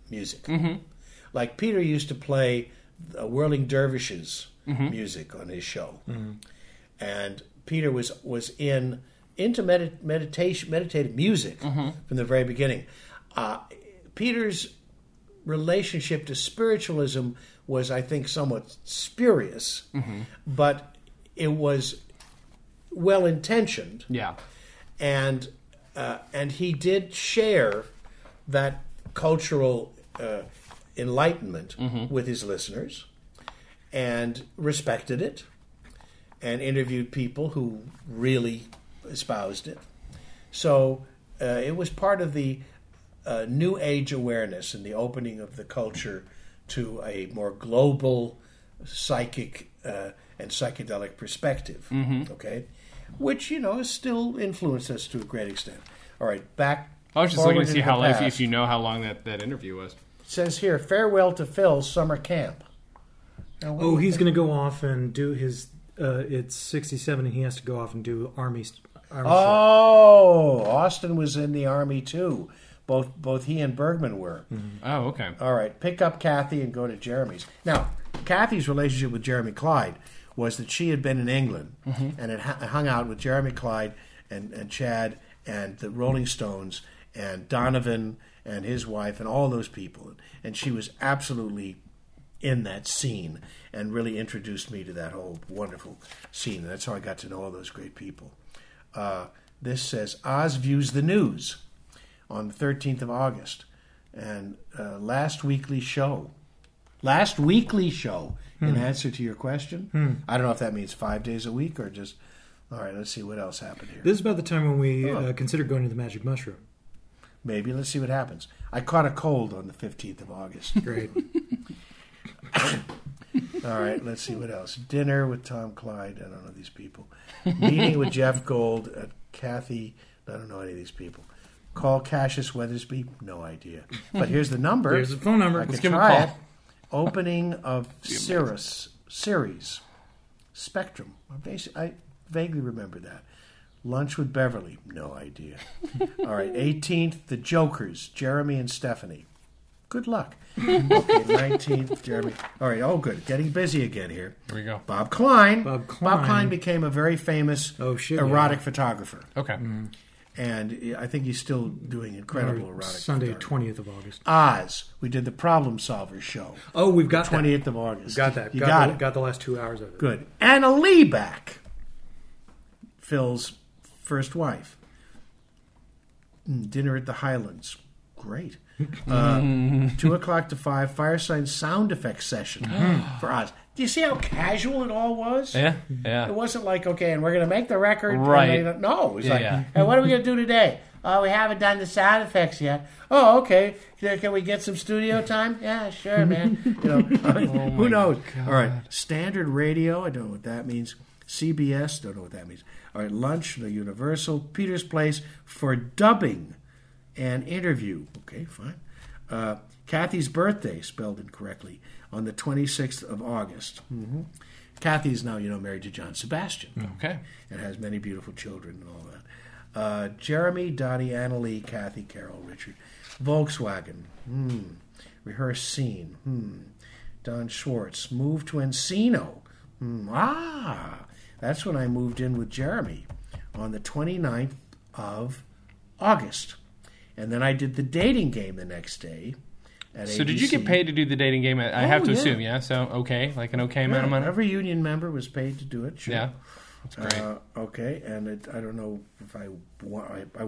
music. Like Peter used to play uh, Whirling Dervishes music on his show, and Peter was was in into medit- meditation meditative music from the very beginning. Uh, Peter's relationship to spiritualism was, I think, somewhat spurious, but it was well intentioned, yeah. and uh, and he did share that cultural uh, enlightenment with his listeners, and respected it, and interviewed people who really espoused it. So uh, it was part of the uh, new age awareness and the opening of the culture to a more global psychic uh, and psychedelic perspective. Okay, which you know has still influenced us to a great extent. All right, back. I was just looking to see how the if, past. if you know how long that, that interview was. It says here, farewell to Phil's summer camp. Now, Oh, he's going to go off and do his. Uh, it's sixty-seven, and he has to go off and do army. Army Oh, Austin was in the army too. Both both he and Bergman were. Oh, okay. All right, pick up Kathy and go to Jeremy's. Now, Kathy's relationship with Jeremy Clyde was that she had been in England Mm-hmm. and had hung out with Jeremy Clyde and, and Chad and the Rolling Stones and Donovan and his wife and all those people. And she was absolutely in that scene and really introduced me to that whole wonderful scene. And that's how I got to know all those great people. Uh, this says Oz views the news on the 13th of August and uh, last weekly show. Last weekly show, in answer to your question. I don't know if that means five days a week or just. All right, let's see what else happened here. This is about the time when we Oh. uh, considered going to the Magic Mushroom. Maybe let's see what happens. I caught a cold on the 15th of August. Great. All right, let's see what else. Dinner with Tom Clyde. I don't know these people. Meeting with Jeff Gold at Kathy. I don't know any of these people. Call Cassius Weathersby. No idea. But here's the number. There's the phone number. I Let's give him a call. it. Opening of Cirrus series. Spectrum. I, basi- I vaguely remember that. Lunch with Beverly. No idea. All right, 18th, The Jokers. Jeremy and Stephanie. Good luck. Okay, 19th, Jeremy. All right, oh, good. Getting busy again here. Here we go. Bob Klein. Bob Klein. Klein became a very famous Oh, shit, erotic yeah. photographer. Okay. And I think he's still doing incredible Or erotic Sunday, photography. twentieth of August. Oz. We did the Problem Solvers show. Oh, we've got that. 20th of August. Got that. You got, got, the, it. got the last two hours of it. Good. Anna Lee back. Phil's first wife. Mm, Dinner at the Highlands. Great. Uh, two o'clock to five, Firesign sound effects session for Oz. Do you see how casual it all was? Yeah. Yeah. It wasn't like, okay, and we're going to make the record. and Right. they- no, it was Yeah, like, yeah. hey, what are we going to do today? Oh, we haven't done the sound effects yet. Oh, okay. Can can we get some studio time? Yeah, sure, man. You know, I mean, Oh who knows? All right, standard radio. I don't know what that means. CBS. Don't know what that means. All right, lunch. The Universal Peter's Place for dubbing and interview. Okay, fine. Uh, Kathy's birthday spelled incorrectly on the 26th of August. hmm Kathy is now, you know, married to John Sebastian Okay. and has many beautiful children and all that. Uh, Jeremy, Dottie, Annalie, Kathy, Carol, Richard. Volkswagen. Hmm. Rehearse scene. Hmm. Don Schwartz. Moved to Encino. Hmm. Ah, that's when I moved in with Jeremy on the 29th of August. And then I did the dating game the next day. At So did you get paid to do the dating game? I have Oh, to yeah. assume, yeah. So okay, like an okay amount of money. Every union member was paid to do it. Sure. Yeah. That's great. Uh, okay, and it, I don't know if I, I, I,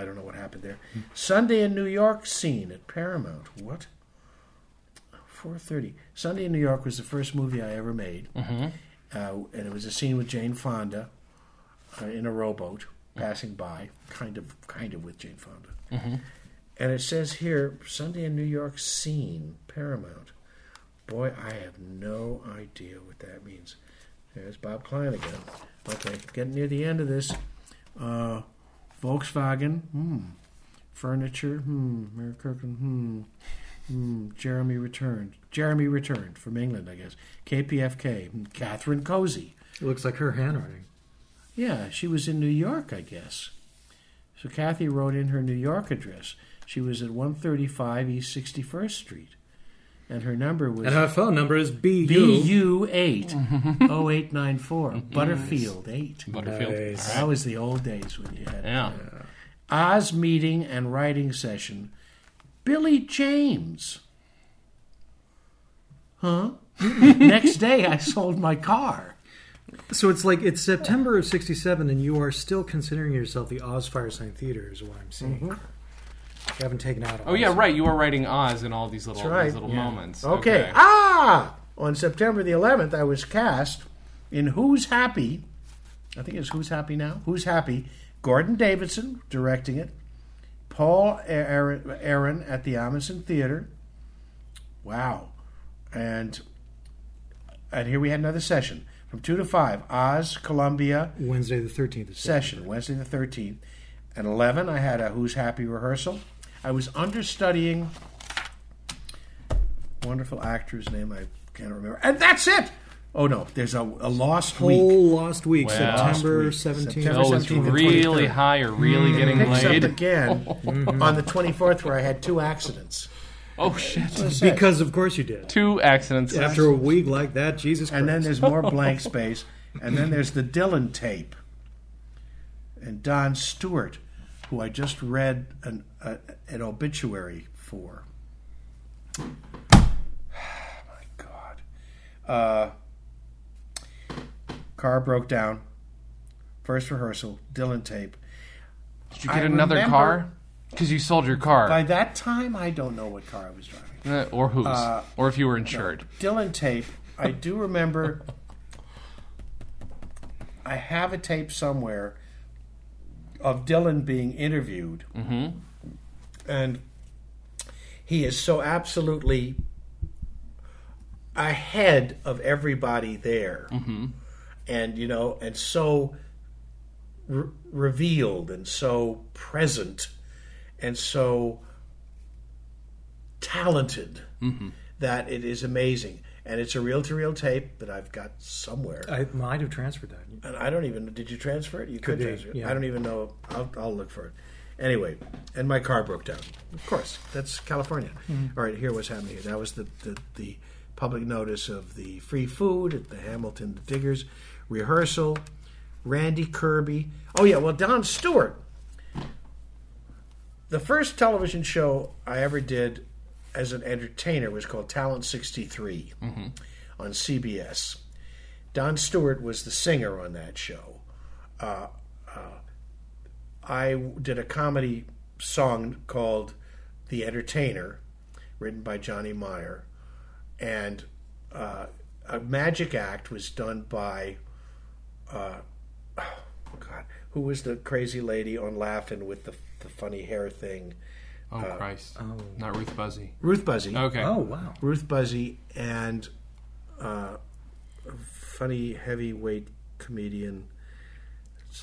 I don't know what happened there. Sunday in New York scene at Paramount. What? Four thirty. Sunday in New York was the first movie I ever made, Mm-hmm. uh, and it was a scene with Jane Fonda uh, in a rowboat passing by, kind of, kind of with Jane Fonda. Mm-hmm. And it says here, Sunday in New York scene, Paramount. Boy, I have no idea what that means. There's Bob Klein again. Okay, getting near the end of this. Uh, Volkswagen, hmm. Furniture, hmm. Mary Kirkland, hmm. Hmm. Jeremy returned. Jeremy returned from England, I guess. KPFK, hmm. Catherine Cozy. It looks like her handwriting. Yeah, she was in New York, I guess. So Kathy wrote in her New York address. She was at 135 East 61st Street. And her number was And her phone number is BU. BU8 0894. Butterfield 8. Butterfield. Nice. That was the old days when you had Yeah. Uh, Oz meeting and writing session. Billy James. Huh? Next day I sold my car. So it's like it's September of '67, and you are still considering yourself the Oz Firesign Theater, is what I'm seeing. Mm-hmm. You haven't taken out. Oh yeah, right. You are writing Oz in all these little right. these little Yeah. moments. Okay. Ah! On September the 11th, I was cast in Who's Happy. I think it's Who's Happy Now? Who's Happy? Gordon Davidson directing it. Paul Aaron, Aaron at the Ahmanson Theater. Wow. And and here we had another session from 2 to 5. Oz, Columbia Wednesday the 13th. Of session, Wednesday the 13th. At 11, I had a Who's Happy rehearsal. I was understudying wonderful actor's name I can't remember. And that's it! Oh no, there's a, a lost week. Whole lost week, Wow. September Lost week. 17th. September Oh, it's 17th really high or really mm. getting Picks laid. up again mm-hmm. on the 24th where I had two accidents. Oh shit! Because of course you did. Two accidents. After a week like that, Jesus Christ. And then there's more blank space. And then there's the Dylan tape. And Don Stewart, who I just read an, uh, an obituary for. my God. Uh, car broke down. First rehearsal, Dylan tape. Did you get I another remember- car? Because you sold your car, By that time, I don't know what car I was driving. Uh, or whose, or if you were insured. Dylan tape. I do remember. I have a tape somewhere of Dylan being interviewed, mm-hmm. and he is so absolutely ahead of everybody there, mm-hmm. and you know, and so re- revealed and so present, and so talented that it is amazing. And it's a reel to reel tape that I've got somewhere. I might have transferred that. And I don't even. Did you transfer it? You could, be, transfer it. yeah. I don't even know. I'll, I'll look for it. Anyway, and my car broke down. Of course, that's California. Mm-hmm. All right, here what's happening. here. That was the, the the public notice of the free food at the Hamilton the Diggers rehearsal. Randy Kirby. Oh yeah, well Don Stewart. The first television show I ever did as an entertainer was called Talent 63 on CBS. Don Stewart was the singer on that show. Uh, uh, I did a comedy song called The Entertainer, written by Johnny Meyer, and uh, a magic act was done by, uh, oh God, who was the crazy lady on Laugh-In with the, the funny hair thing? Oh Christ! Oh. Not Ruth Buzzi. Ruth Buzzi. Okay. Oh wow. Ruth Buzzi and uh, funny heavyweight comedian.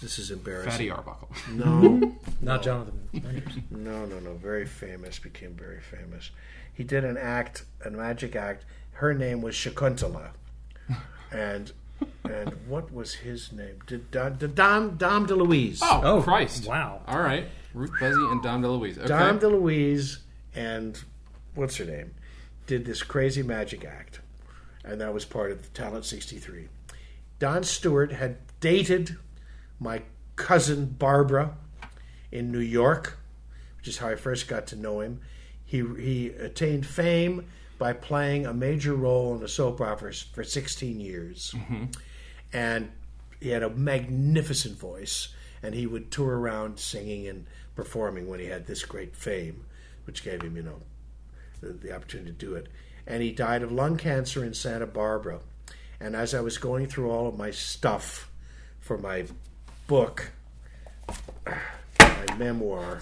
This is embarrassing. Fatty Arbuckle. No, Not Jonathan. No, no, no. Very famous. Became very famous. He did an act, a magic act. Her name was Shakuntala, and and what was his name? Did Dom did Dom Dom DeLuise? Oh, Oh, Christ! wow. All right, Ruth Buzzi and Dom DeLuise. Okay. Dom DeLuise and what's her name did this crazy magic act, and that was part of the Talent 63. Don Stewart had dated my cousin Barbara in New York, which is how I first got to know him. He he attained fame by playing a major role in a soap opera for 16 years, mm-hmm. and he had a magnificent voice. And he would tour around singing and performing when he had this great fame, which gave him, you know, the, the opportunity to do it. And he died of lung cancer in Santa Barbara. And as I was going through all of my stuff for my book, my memoir,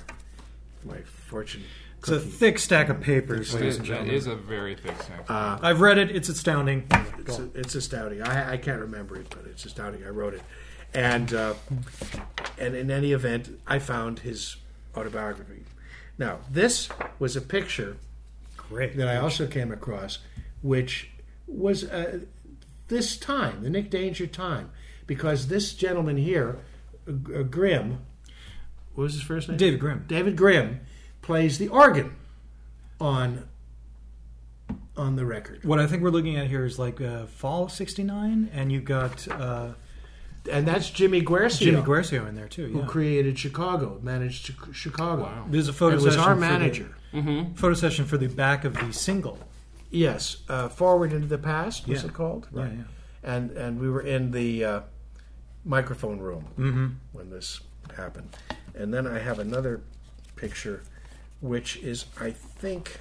my fortune It's a thick stack of papers, ladies and gentlemen. is a very thick sack. Uh, I've read it. It's astounding. it's, it's astounding. I, I can't remember it, but it's astounding. I wrote it, and uh, and in any event, I found his autobiography. Now, this was a picture Great. that I also came across, which was uh, this time, the Nick Danger time, because this gentleman here, uh, uh, Grimm, what was his first name? David Grimm. David Grimm plays the organ on on the record, What I think we're looking at here is like uh, fall '69, and you've got uh, and that's Jimmy Guercio, Jimmy Guercio in there too. who created Chicago, managed Chi- Chicago. Wow. There's a photo It was session our for the- manager. photo session for the back of the single. Yes, uh, Forward into the Past was Yeah. it called? Yeah, yeah. And and we were in the uh, microphone room Mm-hmm. when this happened. And then I have another picture, which is I think,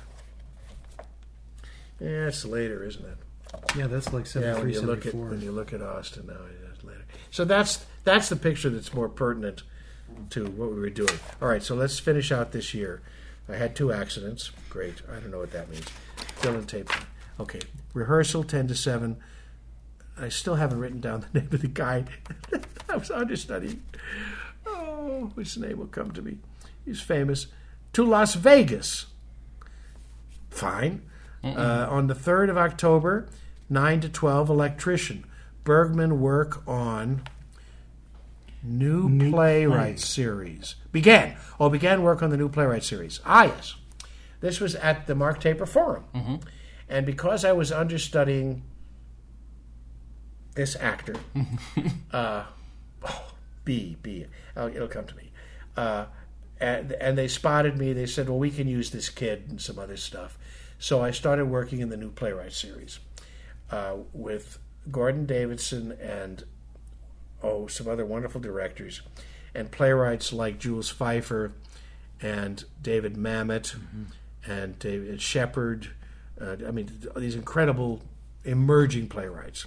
yeah, it's later, isn't it? Yeah, that's like Yeah, when 73, you look at 74. when you look at Austin now, it's later. So that's that's the picture that's more pertinent to what we were doing. All right, so let's finish out this year. I had two accidents. Great. I don't know what that means. Dylan tape. Okay. Rehearsal ten to seven. I still haven't written down the name of the guy I was understudying. Oh, his name will come to me? He's famous. To Las Vegas. Fine. Uh, on the 3rd of October, 9 to 12, Electrician. Bergman work on new, playwright series. Began. Oh, began work on the new playwright series. Ah, yes. This was at the Mark Taper Forum. And because I was understudying this actor, uh, oh, B, B, oh, it'll come to me. Uh, and, and they spotted me. They said, well, we can use this kid and some other stuff. So I started working in the new playwright series uh, with Gordon Davidson and oh, some other wonderful directors and playwrights like Jules Feiffer and David Mamet and David Shepard. Uh, I mean, these incredible emerging playwrights.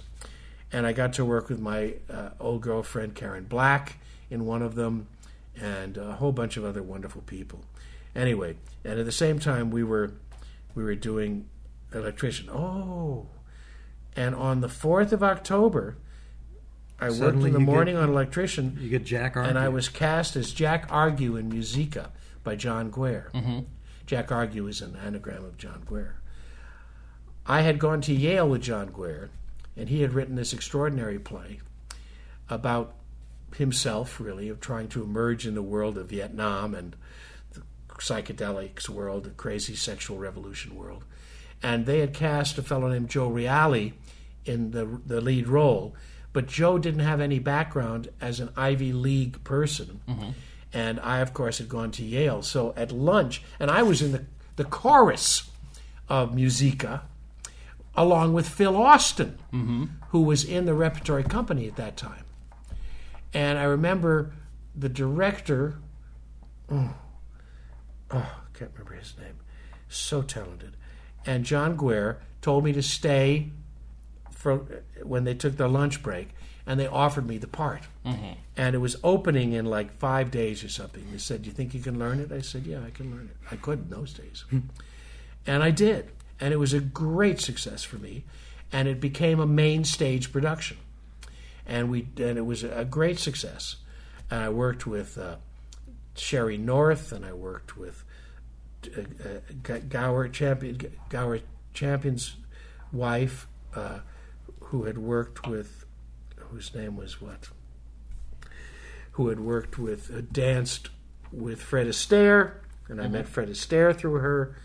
And I got to work with my uh, old girlfriend Karen Black in one of them, and a whole bunch of other wonderful people. Anyway, and at the same time, we were we were doing electrician. Oh, and on the fourth of October, I worked in the you get- morning on electrician, You get Jack Argue. and I was cast as Jack Argue in Muzeeka by John Guare. Mm-hmm. Jack Argue is an anagram of John Guare. I had gone to Yale with John Guare, and he had written this extraordinary play about himself, really, of trying to emerge in the world of Vietnam and the psychedelics world, the crazy sexual revolution world. And they had cast a fellow named Joe Reale in the, the lead role, but Joe didn't have any background as an Ivy League person. Mm-hmm. And I, of course, had gone to Yale. So at lunch, and I was in the, the chorus of Muzeeka, along with Phil Austin, mm-hmm. who was in the repertory company at that time. And I remember the director, oh, oh, I can't remember his name, so talented. And John Guare told me to stay when they took their lunch break, and they offered me the part. And it was opening in like five days or something. They said, "Do you think you can learn it?" I said, "Yeah, I can learn it. I could in those days." and I did, and it was a great success for me, and it became a main stage production, and we and it was a great success. And I worked with uh, Sheree North, and I worked with uh, uh, Gower Champion, Gower Champion's wife, uh, who had worked with, whose name was what? Who had worked with, uh, danced with Fred Astaire, and I met Fred Astaire through her.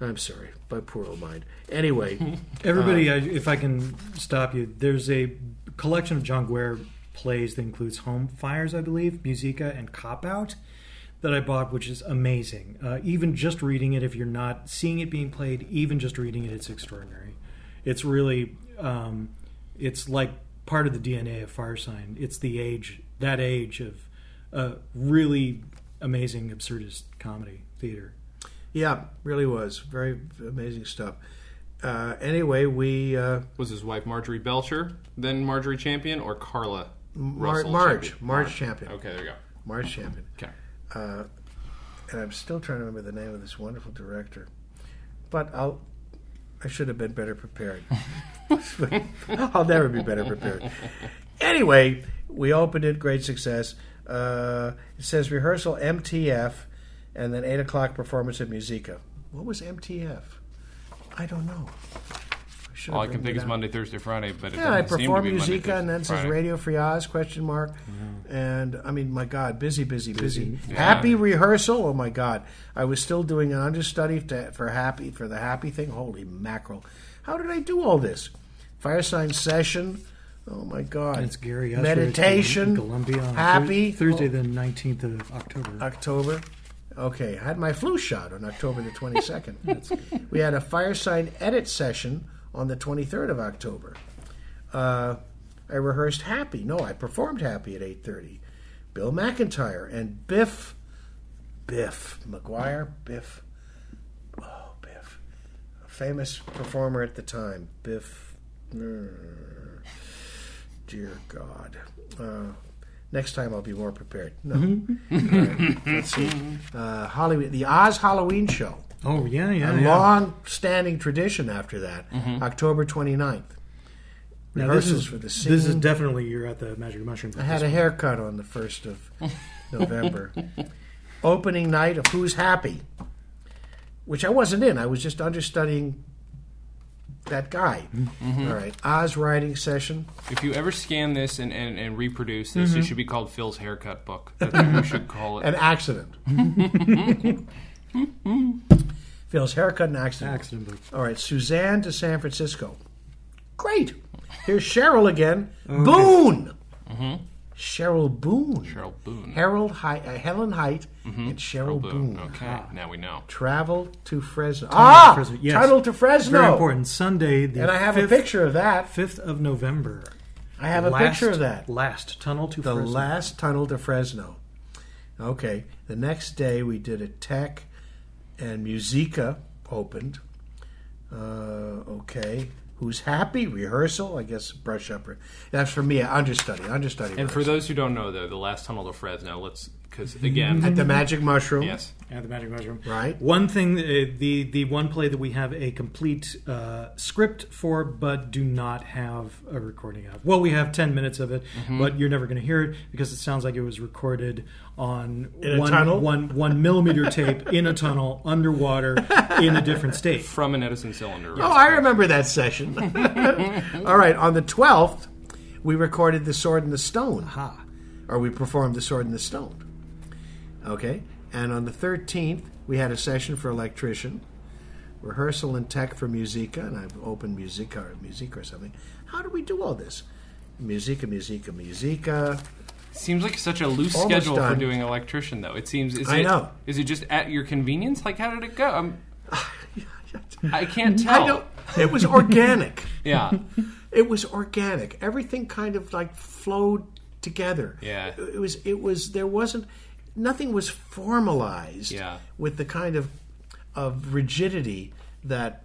I'm sorry, my poor old mind. Anyway, Everybody, Uh, I, if I can stop you, there's a collection of John Guare plays that includes Home Fires, I believe, Muzeeka, and Cop Out that I bought, which is amazing. Uh, even just reading it, if you're not seeing it being played, even just reading it, it's extraordinary. It's really, um, it's like part of the DNA of Firesign. It's the age, that age of uh, really amazing absurdist comedy theater. yeah, really was very amazing stuff. Uh, anyway, we uh, Was his wife Marjorie Belcher then Marjorie Champion or Carla Mar- Russell Marge, Champion? Marge Champion, Okay, there you go. Marge Champion. Okay. uh, and I'm still trying to remember the name of this wonderful director. But I'll, I should have been better prepared. I'll never be better prepared. Anyway, we opened it, great success. Uh, it says rehearsal MTF, and then eight o'clock performance at Muzeeka. What was MTF? I don't know. I should All I can think it is out. Monday, Thursday, Friday, but Yeah, I doesn't seem to perform be Monday, Muzeeka, and then Thursday, says Radio Free Oz question mark, mm-hmm. and I mean, my God, busy, busy, busy. Yeah. Happy rehearsal. Oh my God, I was still doing an understudy to, for happy for the happy thing. Holy mackerel! How did I do all this? Firesign session. Oh my God! And it's Gary Usher meditation. at Columbia on happy Thur- Thursday, the 19th of October. October. Okay, I had my flu shot on October the 22nd. we had a Firesign edit session on the 23rd of October. Uh, I rehearsed Happy. No, I performed Happy at 8:30. Bill McIntyre and Biff, Biff McGuire, Biff, oh Biff, a famous performer at the time. Biff, mm, dear God. Uh, next time I'll be more prepared. No. Right, let's see. Uh, Hollywood, the Oz Halloween Show. Oh, yeah, yeah. A yeah. long-standing tradition after that. October 29th. Now, Rehearsals this is, for the scene. this is definitely you're at the Magic Mushroom. I had a haircut on the 1st of November. Opening night of Who's Happy, which I wasn't in. I was just understudying that guy. Mm-hmm. All right. Oz writing session. If you ever scan this and, and, and reproduce Mm-hmm. this, it should be called Phil's haircut book. That's what we should call it. An accident. Phil's haircut and accident. Accident book. All right, Suzanne to San Francisco. Great. Here's Cheryl again. Boone. Cheryl Boone. Cheryl Boone. Harold Height, uh, Helen Height and Cheryl Boone. Okay, now we know. Travel to Fresno. ah, Fresno, yes. title to Fresno. Very important. Sunday, the And I have 5th, a picture of that. 5th of November. I have a Last- picture of that. Last tunnel to The Fresno. last tunnel to Fresno. Okay. The next day we did a tech and Muzeeka opened. Uh, okay. Who's happy? Rehearsal, I guess. Brush up. That's for me. Understudy. Understudy. And for those who don't know, though, the last tunnel to Fresno. Let's because again, at the Magic Mushroom. yes, At the Magic Mushroom. Right. One thing, uh, the the one play that we have a complete uh, script for, but do not have a recording of. Well, we have ten minutes of it, Mm-hmm. but you're never going to hear it because it sounds like it was recorded on In a one, tunnel? one one millimeter tape in a tunnel underwater in a different state. from an Edison cylinder. Oh, I remember that session. All right. On the 12th, we recorded The Sword and the Stone. Ha. Or we performed The Sword and the Stone. Okay. And on the 13th, we had a session for electrician, rehearsal and tech for Muzeeka, and I've opened Muzeeka or Muzeeka or something. How do we do all this? Muzeeka, Muzeeka, Muzeeka. Seems like such a loose Almost schedule done. for doing electrician, though. It seems. Is I it, know. Is it just at your convenience? Like, how did it go? I'm, I can't tell. I don't. It was organic. Yeah, It was organic. Everything kind of like flowed together. Yeah. It was it was there wasn't nothing was formalized Yeah. with the kind of of rigidity that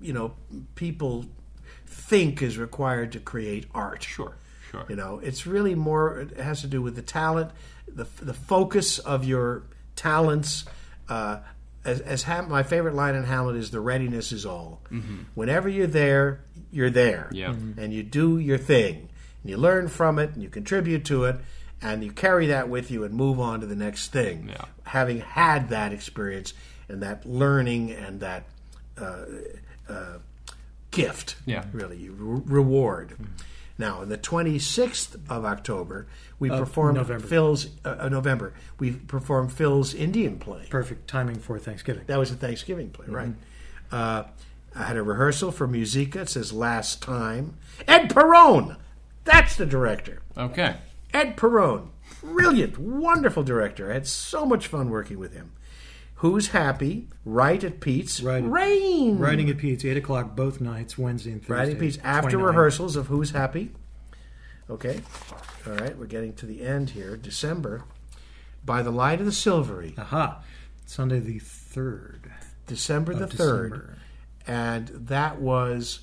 you know people think is required to create art. sure, sure. You know, it's really more. It has to do with the talent, the the focus of your talents. Uh, as, as Ham, my favorite line in Hamlet is, "The readiness is all." Whenever you're there, you're there, Yeah. Mhm. and you do your thing, and you learn from it, and you contribute to it, and you carry that with you and move on to the next thing. Yeah. Having had that experience and that learning and that uh, uh, gift, Yeah. really re- reward. Now, on the 26th of October, we performed November. Phil's uh, uh, November. We performed Phil's Indian play. Perfect timing for Thanksgiving. That was a Thanksgiving play, right? Uh, I had a rehearsal for Muzeeka. It says "Last Time." Ed Parone, that's the director. Okay. Ed Parone, brilliant, wonderful director. I had so much fun working with him. Who's happy? Right at Pete's. Right. Rain. Writing at Pete's, 8 o'clock both nights, Wednesday and Thursday. Writing at Pete's after 29. rehearsals of Who's Happy. Okay. All right, we're getting to the end here. December. By the Light of the Silvery. Aha. Sunday the 3rd. December the 3rd. December. And that was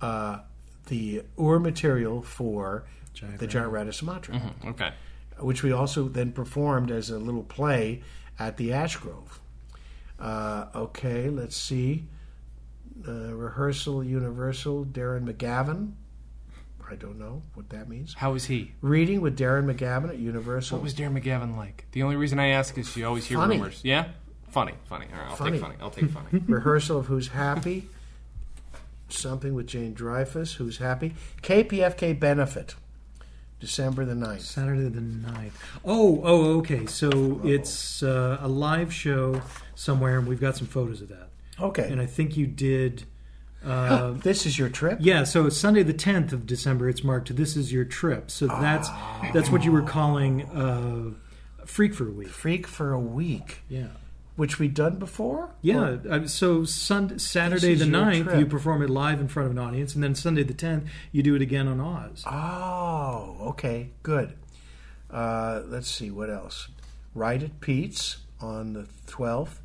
uh, the Ur material for Giant the Giant Rat of Sumatra, Okay. which we also then performed as a little play at the Ash Grove. Uh, okay, let's see. Uh, rehearsal Universal, Darren McGavin. I don't know what that means. How was he? Reading with Darren McGavin at Universal. What was Darren McGavin like? The only reason I ask is you always hear Funny. rumors. Yeah. Funny, funny. All right, I'll Funny. take funny. I'll take funny. rehearsal of Who's Happy. Something with Jane Dreyfus, Who's Happy. KPFK Benefit, December the 9th. Saturday the 9th. Oh, oh, okay. So it's uh, a live show somewhere, and we've got some photos of that. Okay. And I think you did. Uh, this is your trip? yeah, so Sunday the 10th of December. It's marked. This is your trip. So that's that's what you were calling uh, Freak for a Week. Freak for a week, Yeah. Which we've done before? Yeah, uh, so Sun- Saturday the is 9th, trip. you perform it live in front of an audience, and then Sunday the 10th, you do it again on Oz. Oh, okay, good. Uh, let's see, what else? Right at Pete's on the 12th.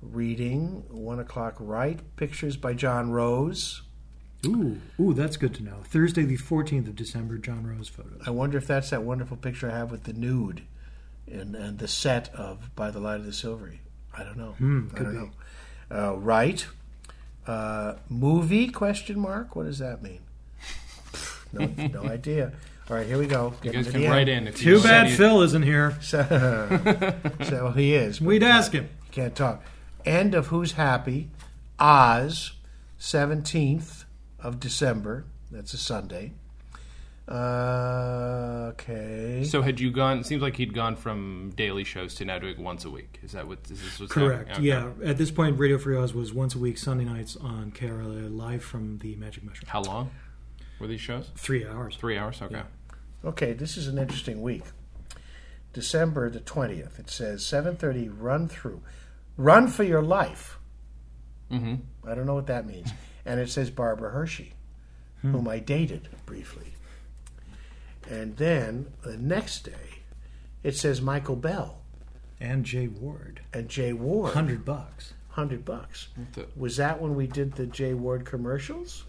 Reading, 1 o'clock right. Pictures by John Rose. Ooh, ooh, that's good to know. Thursday the 14th of December, John Rose photos. I wonder if that's that wonderful picture I have with the nude and, and the set of By the Light of the Silvery. I don't know. Hmm, I could don't be. know. Uh, right. Uh, movie question mark? What does that mean? no, no idea. All right, here we go. You Getting guys can write in if you Too bad any- Phil isn't here. So, so he is. We'd ask him. He can't talk. End of Who's Happy? Oz, 17th of December. That's a Sunday. Uh, okay. So had you gone? It seems like he'd gone from daily shows to now doing once a week. Is that what? Is this what's Correct. Okay. Yeah. At this point, Radio Free Oz was once a week, Sunday nights on KRLA, live from the Magic Mushroom. How long were these shows? Three hours. Three hours. Okay. Okay, this is an interesting week. December the 20th. It says 7:30 run through. Run for your life. Mm-hmm. I don't know what that means. And it says Barbara Hershey, whom I dated briefly. And then the next day, it says Michael Bell And Jay Ward. and Jay Ward. Hundred bucks. 100 bucks. the- Was that when we did the Jay Ward commercials?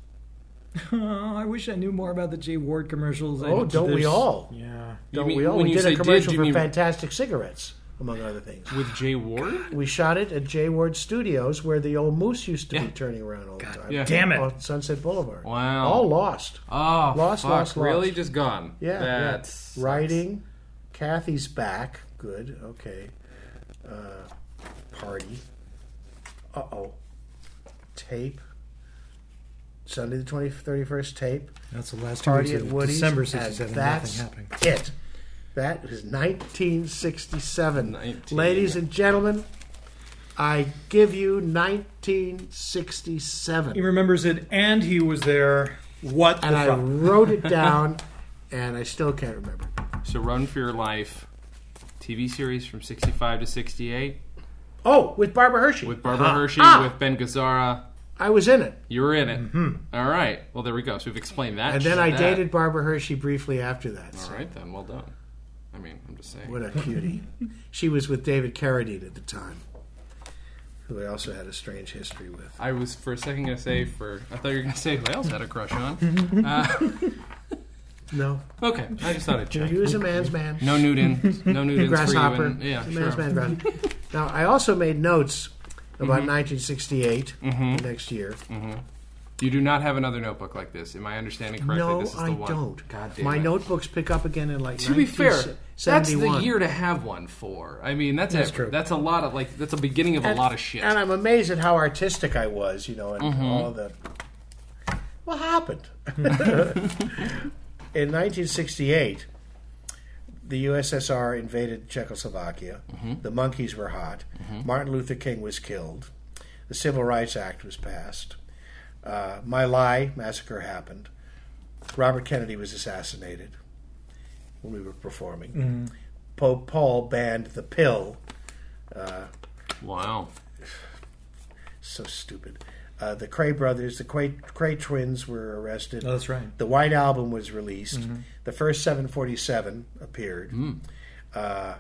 Oh, I wish I knew more about the Jay Ward commercials. I- Oh, don't we all? Yeah. Don't mean- we all? when We you did say a commercial do you for mean- Fantastic Cigarettes, among other things. With Jay Ward. We shot it at Jay Ward Studios, where the old moose used to Yeah. be turning around all the time. Yeah. Damn it. On Sunset Boulevard. Wow. All lost. Oh, Lost, fuck, lost, Really, lost. just gone. Yeah. That's. yeah. Writing. Kathy's back. Good. Okay. Uh, party. Uh oh. Tape. Sunday the 20, 31st tape. That's the last two Party weeks at Woody's. December 67. That's Nothing happening. it. That is 1967. 19. Ladies and gentlemen, I give you 1967. He remembers it, and he was there. What and the I fuck? wrote it down, and I still can't remember. So, Run for Your Life, TV series from '65 to '68 Oh, with Barbara Hershey. with Barbara Hershey, Ah. with Ben Gazzara. I was in it. You were in it. All right. Well, there we go. So we've explained that. And then I that. dated Barbara Hershey briefly after that. All So right, then. Well done. I mean, I'm just saying. What a cutie. she was with David Carradine at the time, who I also had a strange history with. I was for a second going to say for. I thought you were going to say who else had a crush on. Uh, No, okay, I just thought I'd check. he was a man's man. No Newton. No Newton's for grasshopper. even. Yeah, a sure. man's man. grass- now, I also made notes about Mm-hmm. 1968, the next year. You do not have another notebook like this. Am I understanding correctly? No, this is the I one. don't. God damn My it. notebooks pick up again in like To be fair, that's the 1971. year to have one for. I mean, that's That's a, true. That's a lot of like. That's a beginning of a lot of shit. And I'm amazed at how artistic I was, you know, and Mm-hmm. all the. What happened? In 1968, the USSR invaded Czechoslovakia. Mm-hmm. The Monkees were hot. Martin Luther King was killed. The Civil Rights Act was passed. Uh, My Lai massacre happened. Robert Kennedy was assassinated when we were performing. Pope Paul banned the pill. wow. so stupid. Uh, the Kray brothers, the Kray, Kray twins were arrested. Oh, that's right. The White Album was released. The first 747 appeared. Mm. Uh,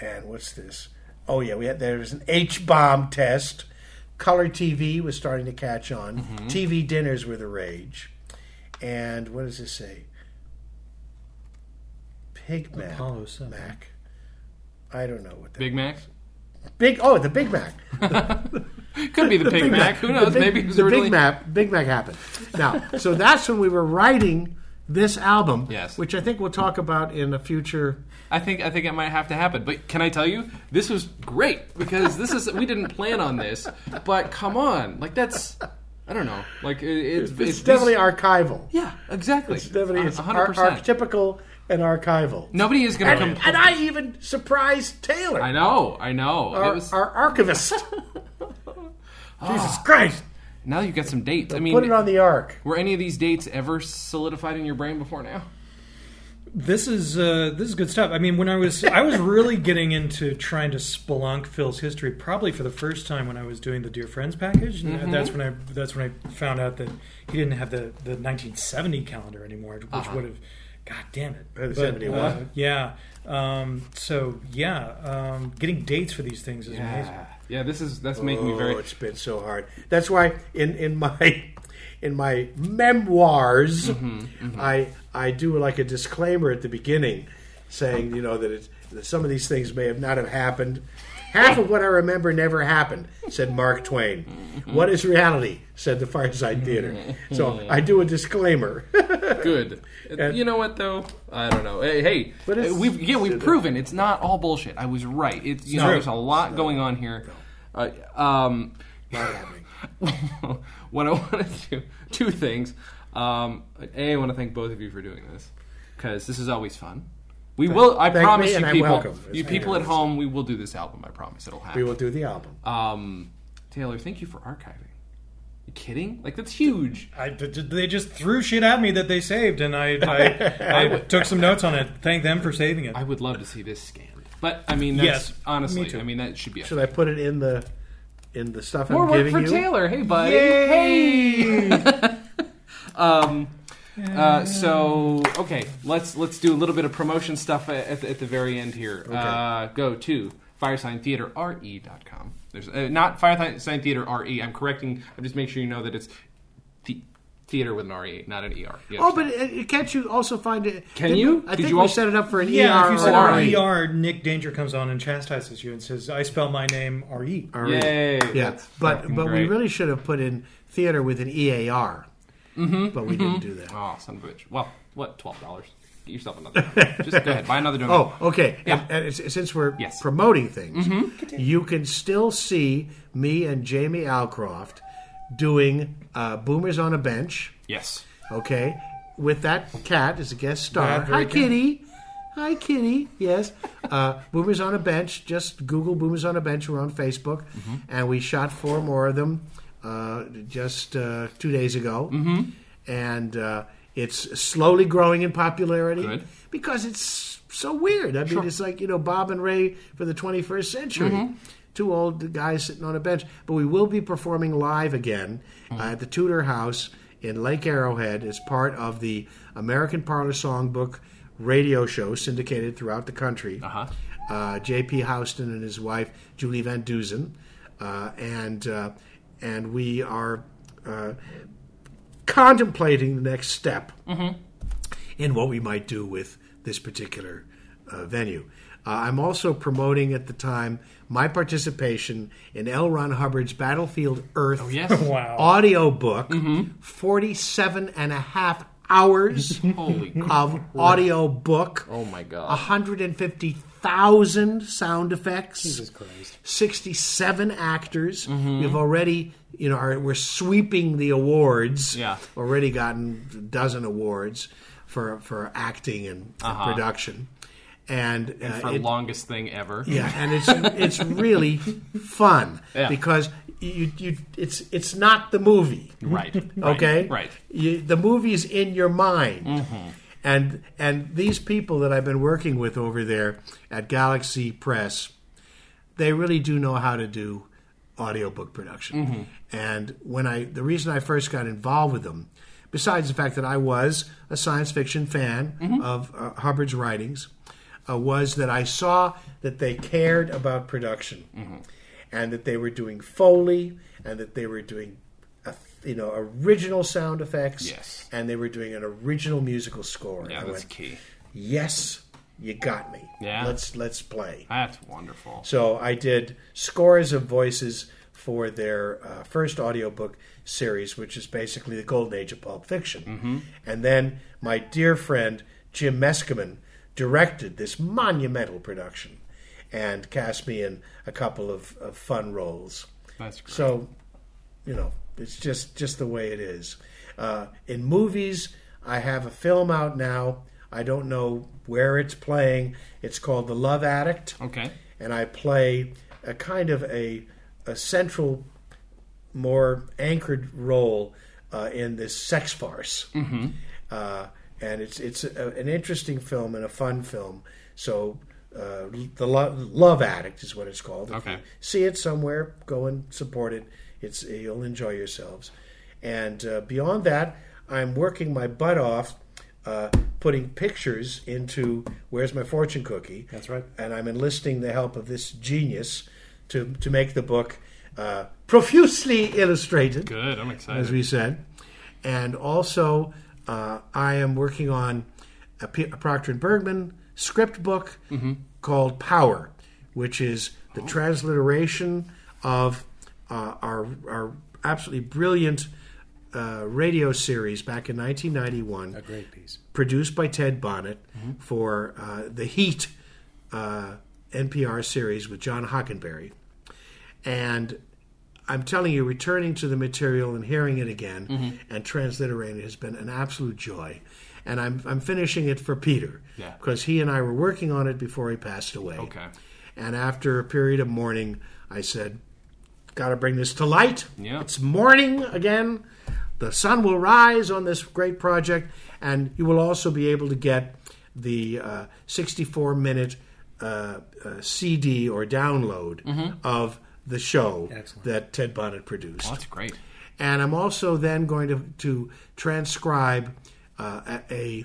and what's this? Oh yeah, we had there was an H bomb test. Color TV was starting to catch on. Mm-hmm. TV dinners were the rage. And what does this say? Pig Mac. Apollo 7. Mac. I don't know what that. Big Mac. Big. Oh, the Big Mac. Could be the, Big, Mac. Who knows? The Big, Maybe it was the originally. Big Mac. Big Mac happened. Now, so that's when we were writing this album, Yes. which I think we'll talk about in a future. I think I think it might have to happen. But can I tell you, this was great because this is we didn't plan on this. But come on, like that's I don't know, like it, it's, It's, it's definitely archival. yeah, exactly. It's definitely it's hundred percent. archetypical and archival. Nobody is going to And, come. and I even surprised Taylor, I know, I know. our, it was, our archivist. Jesus Christ! Now you've got some dates. I mean, Put it on the arc. were any of these dates ever solidified in your brain before now? This is uh, this is good stuff. I mean, when I was I was really getting into trying to spelunk Phil's history, probably for the first time when I was doing the Dear Friends package, and Mm-hmm. that's when I that's when I found out that he didn't have the, the 1970 calendar anymore, which Uh-huh. would have, God damn it, Uh, But, 71. uh, yeah. Um, so yeah, um, getting dates for these things is amazing. Yeah. This is that's making me very Oh, it's been so hard. That's why in in my in my memoirs, Mm-hmm, I I do like a disclaimer at the beginning, saying you know that, it's, that some of these things may have not have happened. Half of what I remember never happened," said Mark Twain. Mm-hmm. "What is reality?" said the Firesign Theater. So I do a disclaimer. good. And- you know what though? I don't know. Hey, hey it's- we've yeah we've proven it's not all bullshit. I was right. It's you know there's a lot going on here. Uh, um, Not happening. what I want to do two things. Um, a, I want to thank both of you for doing this because this is always fun. We will. I thank promise me, you, and people. welcome. You people at home, we will do this album. I promise it'll happen. We will do the album. Um, Taylor, thank you for archiving. You kidding? Like that's huge. I, they just threw shit at me that they saved, and I, I, I took some notes on it. Thank them for saving it. I would love to see this scanned. But I mean, that's, Yes, honestly, me too. I mean that should be Should I put it in the in the stuff more I'm work giving for you? Taylor. Hey, buddy. Hey. um. Uh, so okay, let's let's do a little bit of promotion stuff at, the, at the very end here. Uh, go to firesigntheatre.com. There's uh, not Firesign Theater RE. I'm correcting. I'm just making sure you know that it's the, theater with an RE, not an ER. You Oh, understand? but uh, can't you also find it? Can you? I Did think you we also- set it up for an yeah, ER. if you said or an RE. ER, Nick Danger comes on and chastises you and says, "I spell my name R E." RE. Yay! Yeah, that's but fucking but we great. really should have put in theater with an EAR. Mm-hmm, but we didn't do that. Oh, son of a bitch. Well, what? Twelve dollars. Get yourself another. Just go ahead, buy another domain. Oh, okay. Yeah. And, and s- since we're Yes. Mm-hmm. promoting things, you can still see me and Jamie Alcroft doing uh, Boomers on a Bench. yes. Okay, with that cat as a guest star. Very Hi. Kitty. Hi, Kitty. Yes, uh, Boomers on a Bench. Just Google Boomers on a Bench. We're on Facebook, Mm-hmm. and we shot four more of them uh, just uh, two days ago, mm-hmm. and uh, it's slowly growing in popularity Good. because it's so weird. I mean, it's like you know Bob and Ray for the 21st century. Mm-hmm. Two old guys sitting on a bench. But we will be performing live again Mm-hmm. uh, at the Tudor House in Lake Arrowhead as part of the American Parlor Songbook radio show syndicated throughout the country. Uh-huh. Uh, J.P. Houston and his wife Julie Van Dusen, uh, and uh, and we are uh, contemplating the next step in what we might do with this particular uh, venue. Uh, I'm also promoting at the time my participation in L. Ron Hubbard's Battlefield Earth Oh, Yes. Wow. audio book, 47 and a half hours Holy of audio book. Oh my god. 150,000 sound effects. Jesus Christ. 67 actors. We've already, you know, are, we're sweeping the awards. Yeah. Already gotten a dozen awards for for acting and, and Uh-huh. production. And, uh, For it- longest thing ever. yeah, and it's it's really fun Yeah. because you you it's it's not the movie. Right. Okay, Right. You, the movie's in your mind, and and these people that I've been working with over there at Galaxy Press, they really do know how to do audiobook production. And when I the reason I first got involved with them, besides the fact that I was a science fiction fan of uh, Hubbard's writings, uh, was that I saw that they cared about production, and that they were doing foley, and that they were doing, uh, you know, original sound effects, Yes. and they were doing an original musical score. Yeah, I that's went, key. yes, you got me. Yeah. let's let's play. That's wonderful. So I did scores of voices for their uh, first audiobook series, which is basically the golden age of pulp fiction. Mm-hmm. And then my dear friend Jim Meskimen directed this monumental production and cast me in a couple of, of fun roles. That's great. So, you know, it's just just the way it is. Uh, in movies, I have a film out now. I don't know where it's playing. It's called The Love Addict okay. and I play a kind of a, a central, more anchored role uh, in this sex farce. Mm-hmm. Uh, and it's it's a, an interesting film and a fun film. So uh, the Lo- Love Addict is what it's called. If Okay. see it somewhere, go and support it. It's you'll enjoy yourselves. And uh, beyond that, I'm working my butt off. Uh, putting pictures into Where's My Fortune Cookie? That's right. and I'm enlisting the help of this genius to to make the book uh, profusely illustrated, Good. I'm excited. as we said, and also uh, I am working on a, P- a Proctor and Bergman script book called Power, which is the transliteration of uh, our our absolutely brilliant. Uh, radio series back in 1991 A great piece. produced by Ted Bonnet for uh, the Heat uh, NPR series with John Hockenberry. And I'm telling you, returning to the material and hearing it again Mm-hmm. and transliterating it has been an absolute joy. And I'm, I'm finishing it for Peter Yeah. because he and I were working on it before he passed away. Okay. And after a period of mourning, I said, Got to bring this to light. Yeah. It's morning again. The sun will rise on this great project, and you will also be able to get the uh, 64 minute uh, uh, CD or download of the show Excellent. that Ted Bonnet produced. Well, that's great. And I'm also then going to, to transcribe uh, a,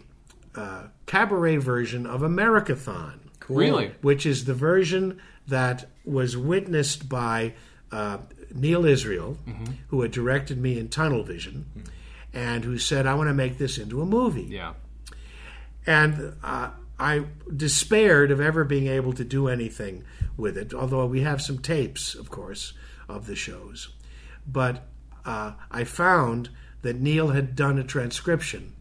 a uh, cabaret version of Americathon Really? which is the version that was witnessed by uh, Neal Israel, who had directed me in Tunnel Vision, and who said, I want to make this into a movie. Yeah. And uh, I despaired of ever being able to do anything with it, although we have some tapes, of course, of the shows. But uh, I found that Neal had done a transcription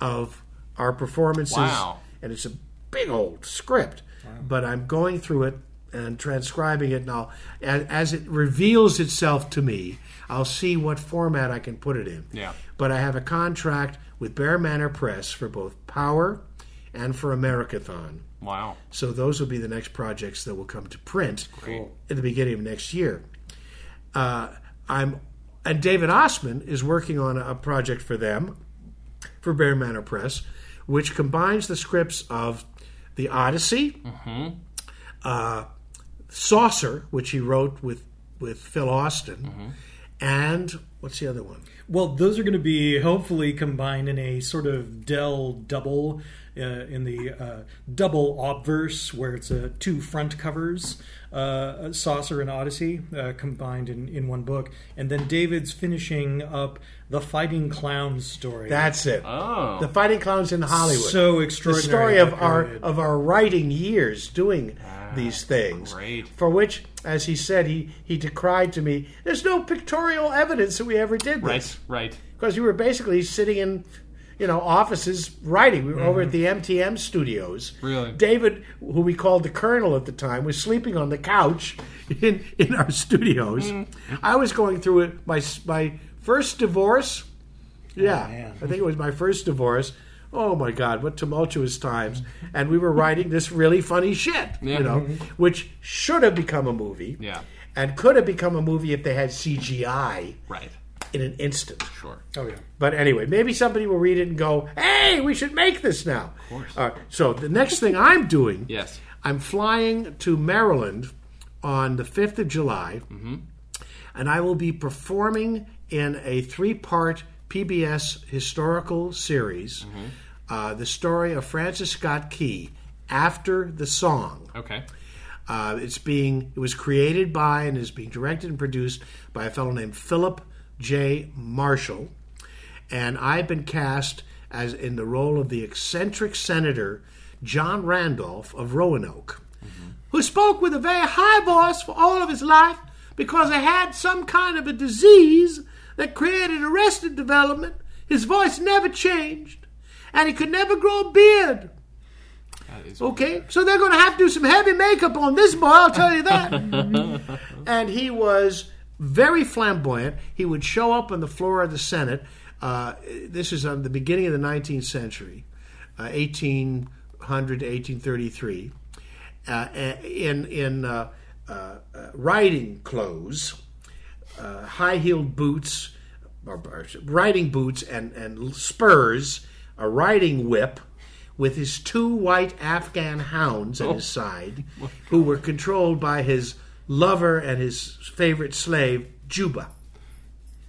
of our performances, Wow. and it's a big old script. But I'm going through it and transcribing it now. As, as it reveals itself to me, I'll see what format I can put it in Yeah. but I have a contract with Bear Manor Press for both Power and for Americathon. Wow. So those will be the next projects that will come to print Great. at the beginning of next year. Uh, I'm and David Ossman is working on a, a project for them for Bear Manor Press, which combines the scripts of the Odyssey, uh, Saucer, which he wrote with with Phil Austin, and what's the other one? Well, those are going to be hopefully combined in a sort of Dell double in the uh, double obverse, where it's uh, two front covers, uh, Saucer and Odyssey, uh, combined in, in one book. And then David's finishing up the Fighting Clowns story. That's it. Oh. The Fighting Clowns in Hollywood. so extraordinary. the extraordinary. story of our of our writing years doing these things. great. For which, as he said, he he decried to me. There's no pictorial evidence that we ever did Right. this Right. because we were basically sitting in. You know, offices writing. We were over at mm-hmm. the MTM studios. Really? David, who we called the Colonel at the time, was sleeping on the couch in in our studios. Mm. I was going through it. My my first divorce. Oh, yeah, man. I think it was my first divorce. Oh my God, what tumultuous times! Mm-hmm. And we were writing this really funny shit, Yeah. you know, mm-hmm. which should have become a movie, Yeah. and could have become a movie if they had CGI Right. In an instant. Sure. Oh yeah. But anyway, maybe somebody will read it and go, "Hey, we should make this now." Of course. Uh, so the next thing I'm doing, Yes. I'm flying to Maryland on the 5th of July, and I will be performing in a three-part PBS historical series, uh, the story of Francis Scott Key after the song. Okay. Uh, it's being it was created by and is being directed and produced by a fellow named Philip J. Marshall, and I've been cast as in the role of the eccentric senator John Randolph of Roanoke, who spoke with a very high voice for all of his life because he had some kind of a disease that created arrested development. His voice never changed, and he could never grow a beard. Okay, so they're going to have to do some heavy makeup on this boy, I'll tell you that. and he was very flamboyant. He would show up on the floor of the Senate. Uh, this is on the beginning of the 19th century, uh, 1800 to 1833, uh, in in uh, uh, riding clothes, uh, high-heeled boots, or, or riding boots, and and spurs, a riding whip, with his two white Afghan hounds at his side, who were controlled by his lover and his favorite slave, Juba.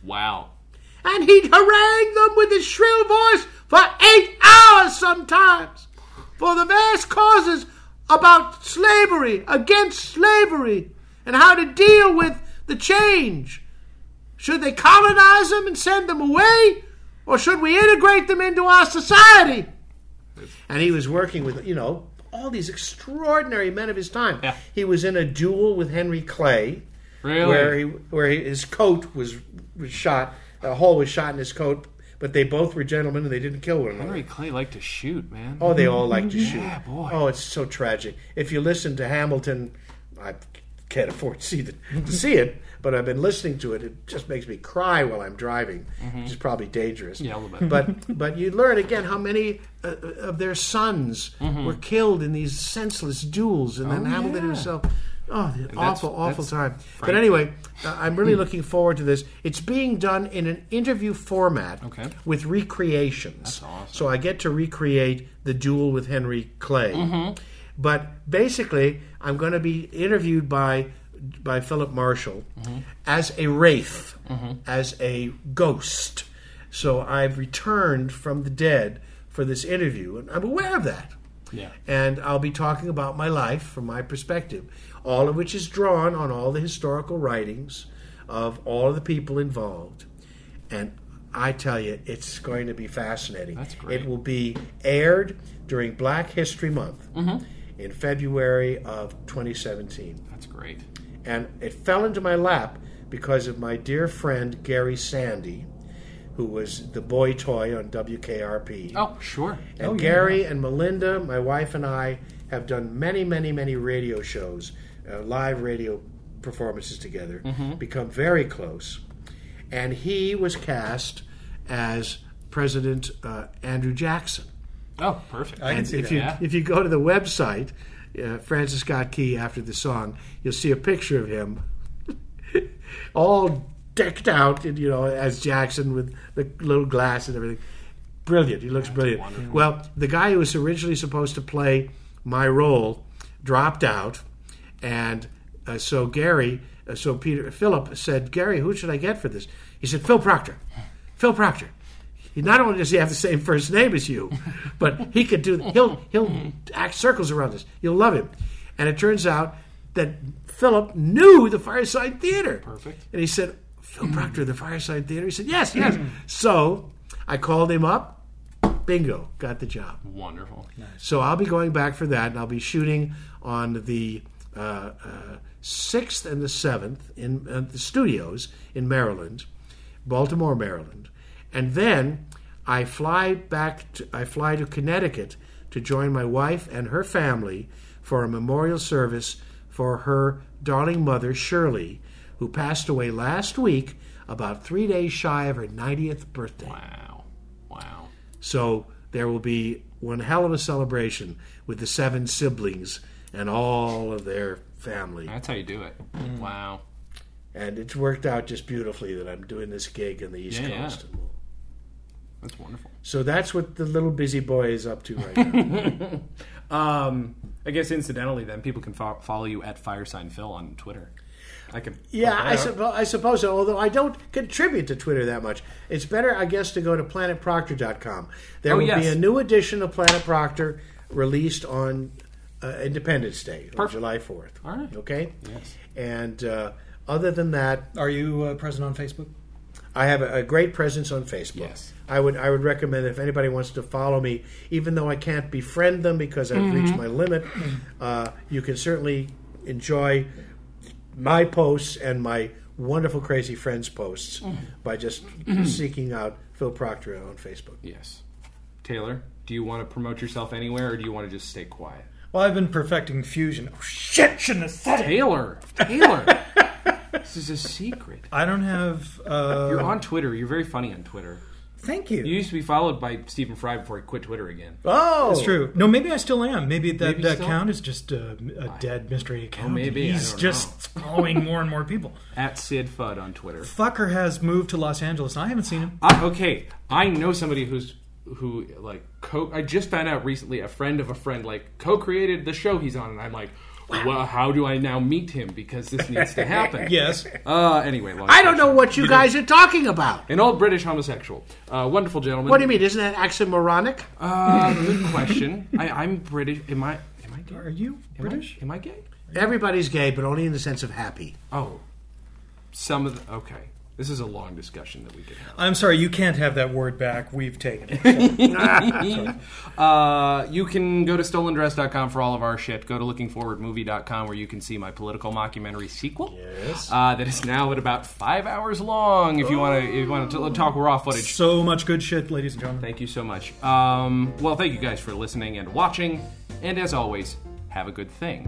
Wow. And he'd harangue them with his shrill voice for eight hours sometimes for the various causes about slavery, against slavery, and how to deal with the change. Should they colonize them and send them away, or should we integrate them into our society? And he was working with, you know, all these extraordinary men of his time. Yeah. He was in a duel with Henry Clay, Really? where he where he, his coat was was shot, a hole was shot in his coat, but they both were gentlemen and they didn't kill one another. Henry Clay liked to shoot, man. Oh, they all like to shoot. Yeah, boy. Oh, it's so tragic. If you listen to Hamilton, I can't afford to see, the, to see it, but I've been listening to it. It just makes me cry while I'm driving, which is probably dangerous. Yeah, a little bit. But but you learn again how many uh, of their sons Mm-hmm. were killed in these senseless duels, and then Hamilton yeah. himself. Oh, the that's- awful, awful that's time. But anyway, uh, I'm really looking forward to this. It's being done in an interview format Okay. with recreations. That's awesome. So I get to recreate the duel with Henry Clay. Mm-hmm. But basically, I'm going to be interviewed by by Philip Marshall Mm-hmm. as a wraith, as a ghost. So I've returned from the dead for this interview, and I'm aware of that. Yeah. And I'll be talking about my life from my perspective, all of which is drawn on all the historical writings of all of the people involved. And I tell you, it's going to be fascinating. That's great. It will be aired during Black History Month Mm-hmm. in February of 2017. That's great. And it fell into my lap because of my dear friend Gary Sandy, who was the boy toy on WKRP. Oh, sure. And Gary and Melinda, my wife and I, have done many, many, many radio shows, uh, live radio performances together, become very close. And he was cast as President uh, Andrew Jackson. Oh, perfect. I can And see if that. you Yeah. if you go to the website, uh, Francis Scott Key after the song, you'll see a picture of him, all decked out, in, you know, as Jackson with the little glass and everything. Brilliant. He looks brilliant. Well, the guy who was originally supposed to play my role dropped out, and uh, so Gary, uh, so Peter Philip said, Gary, who should I get for this? He said, Phil Proctor. Phil Proctor. He not only does he have the same first name as you, but he could do. He'll he'll act circles around this. You'll love him. And it turns out that Philip knew the Firesign Theater. Perfect. And he said, Phil Proctor, the Firesign Theater. He said, yes, yes. so I called him up. Bingo, got the job. Wonderful. So I'll be going back for that, and I'll be shooting on the uh, uh, 6th and the 7th in uh, the studios in Maryland, Baltimore, Maryland. And then I fly back, to, I fly to Connecticut to join my wife and her family for a memorial service for her darling mother, Shirley, who passed away last week, about three days shy of her 90th birthday. Wow. Wow. So there will be one hell of a celebration with the seven siblings and all of their family. That's how you do it. Mm. Wow. And it's worked out just beautifully that I'm doing this gig in the East Yeah, yeah. Coast. We'll- That's wonderful. So that's what the little busy boy is up to right now. Um, I guess incidentally, then people can fo- follow you at Firesign Phil on Twitter. I can. yeah, I, suppo- I suppose so, although I don't contribute to Twitter that much. It's better, I guess, to go to planetproctor.com. There Oh, will be a new edition of Planet Proctor released on uh, Independence Day, on July 4th. All right. Okay? Yes. And uh, other than that, Are you uh, present on Facebook? I have a, a great presence on Facebook. Yes. I would I would recommend if anybody wants to follow me, even though I can't befriend them because I've Mm-hmm. reached my limit, uh, you can certainly enjoy my posts and my wonderful crazy friends posts Mm-hmm. by just seeking out Phil Proctor on Facebook. Yes. Taylor, do you want to promote yourself anywhere, or do you want to just stay quiet? Well, I've been perfecting fusion. Oh shit! Shouldn't have said it. Taylor, Taylor, this is a secret. I don't have. Uh, You're on Twitter. You're very funny on Twitter. Thank you. You used to be followed by Stephen Fry before he quit Twitter again. Oh, That's true. No, maybe I still am. Maybe that, Maybe that still? account is just a, a dead mystery account. maybe. I He's don't just following more and more people. At Sid Fudd on Twitter. Fucker has moved to Los Angeles, and I haven't seen him. I, okay, I know somebody who's who like co. I just found out recently a friend of a friend like co-created the show he's on, and I'm like, well, how do I now meet him because this needs to happen? Yes. Uh, anyway, I don't know what you guys are talking about. An old British homosexual, uh, wonderful gentleman. What do you mean? Isn't that oxymoronic? Uh, good question. I, I'm British. Am I? Am I gay? Are you Am I- British? Am I gay? Everybody's gay, but only in the sense of happy. Oh, some of the. Okay, this is a long discussion that we could have. I'm sorry, you can't have that word back. We've taken it. Uh, you can go to stolendress.com for all of our shit. Go to lookingforwardmovie.com where you can see my political mockumentary sequel. Yes. Uh, that is now at about five hours long. If you want to, if you want to talk raw footage. so much good shit, ladies and gentlemen. Thank you so much. Um, well, thank you guys for listening and watching. And as always, have a good thing.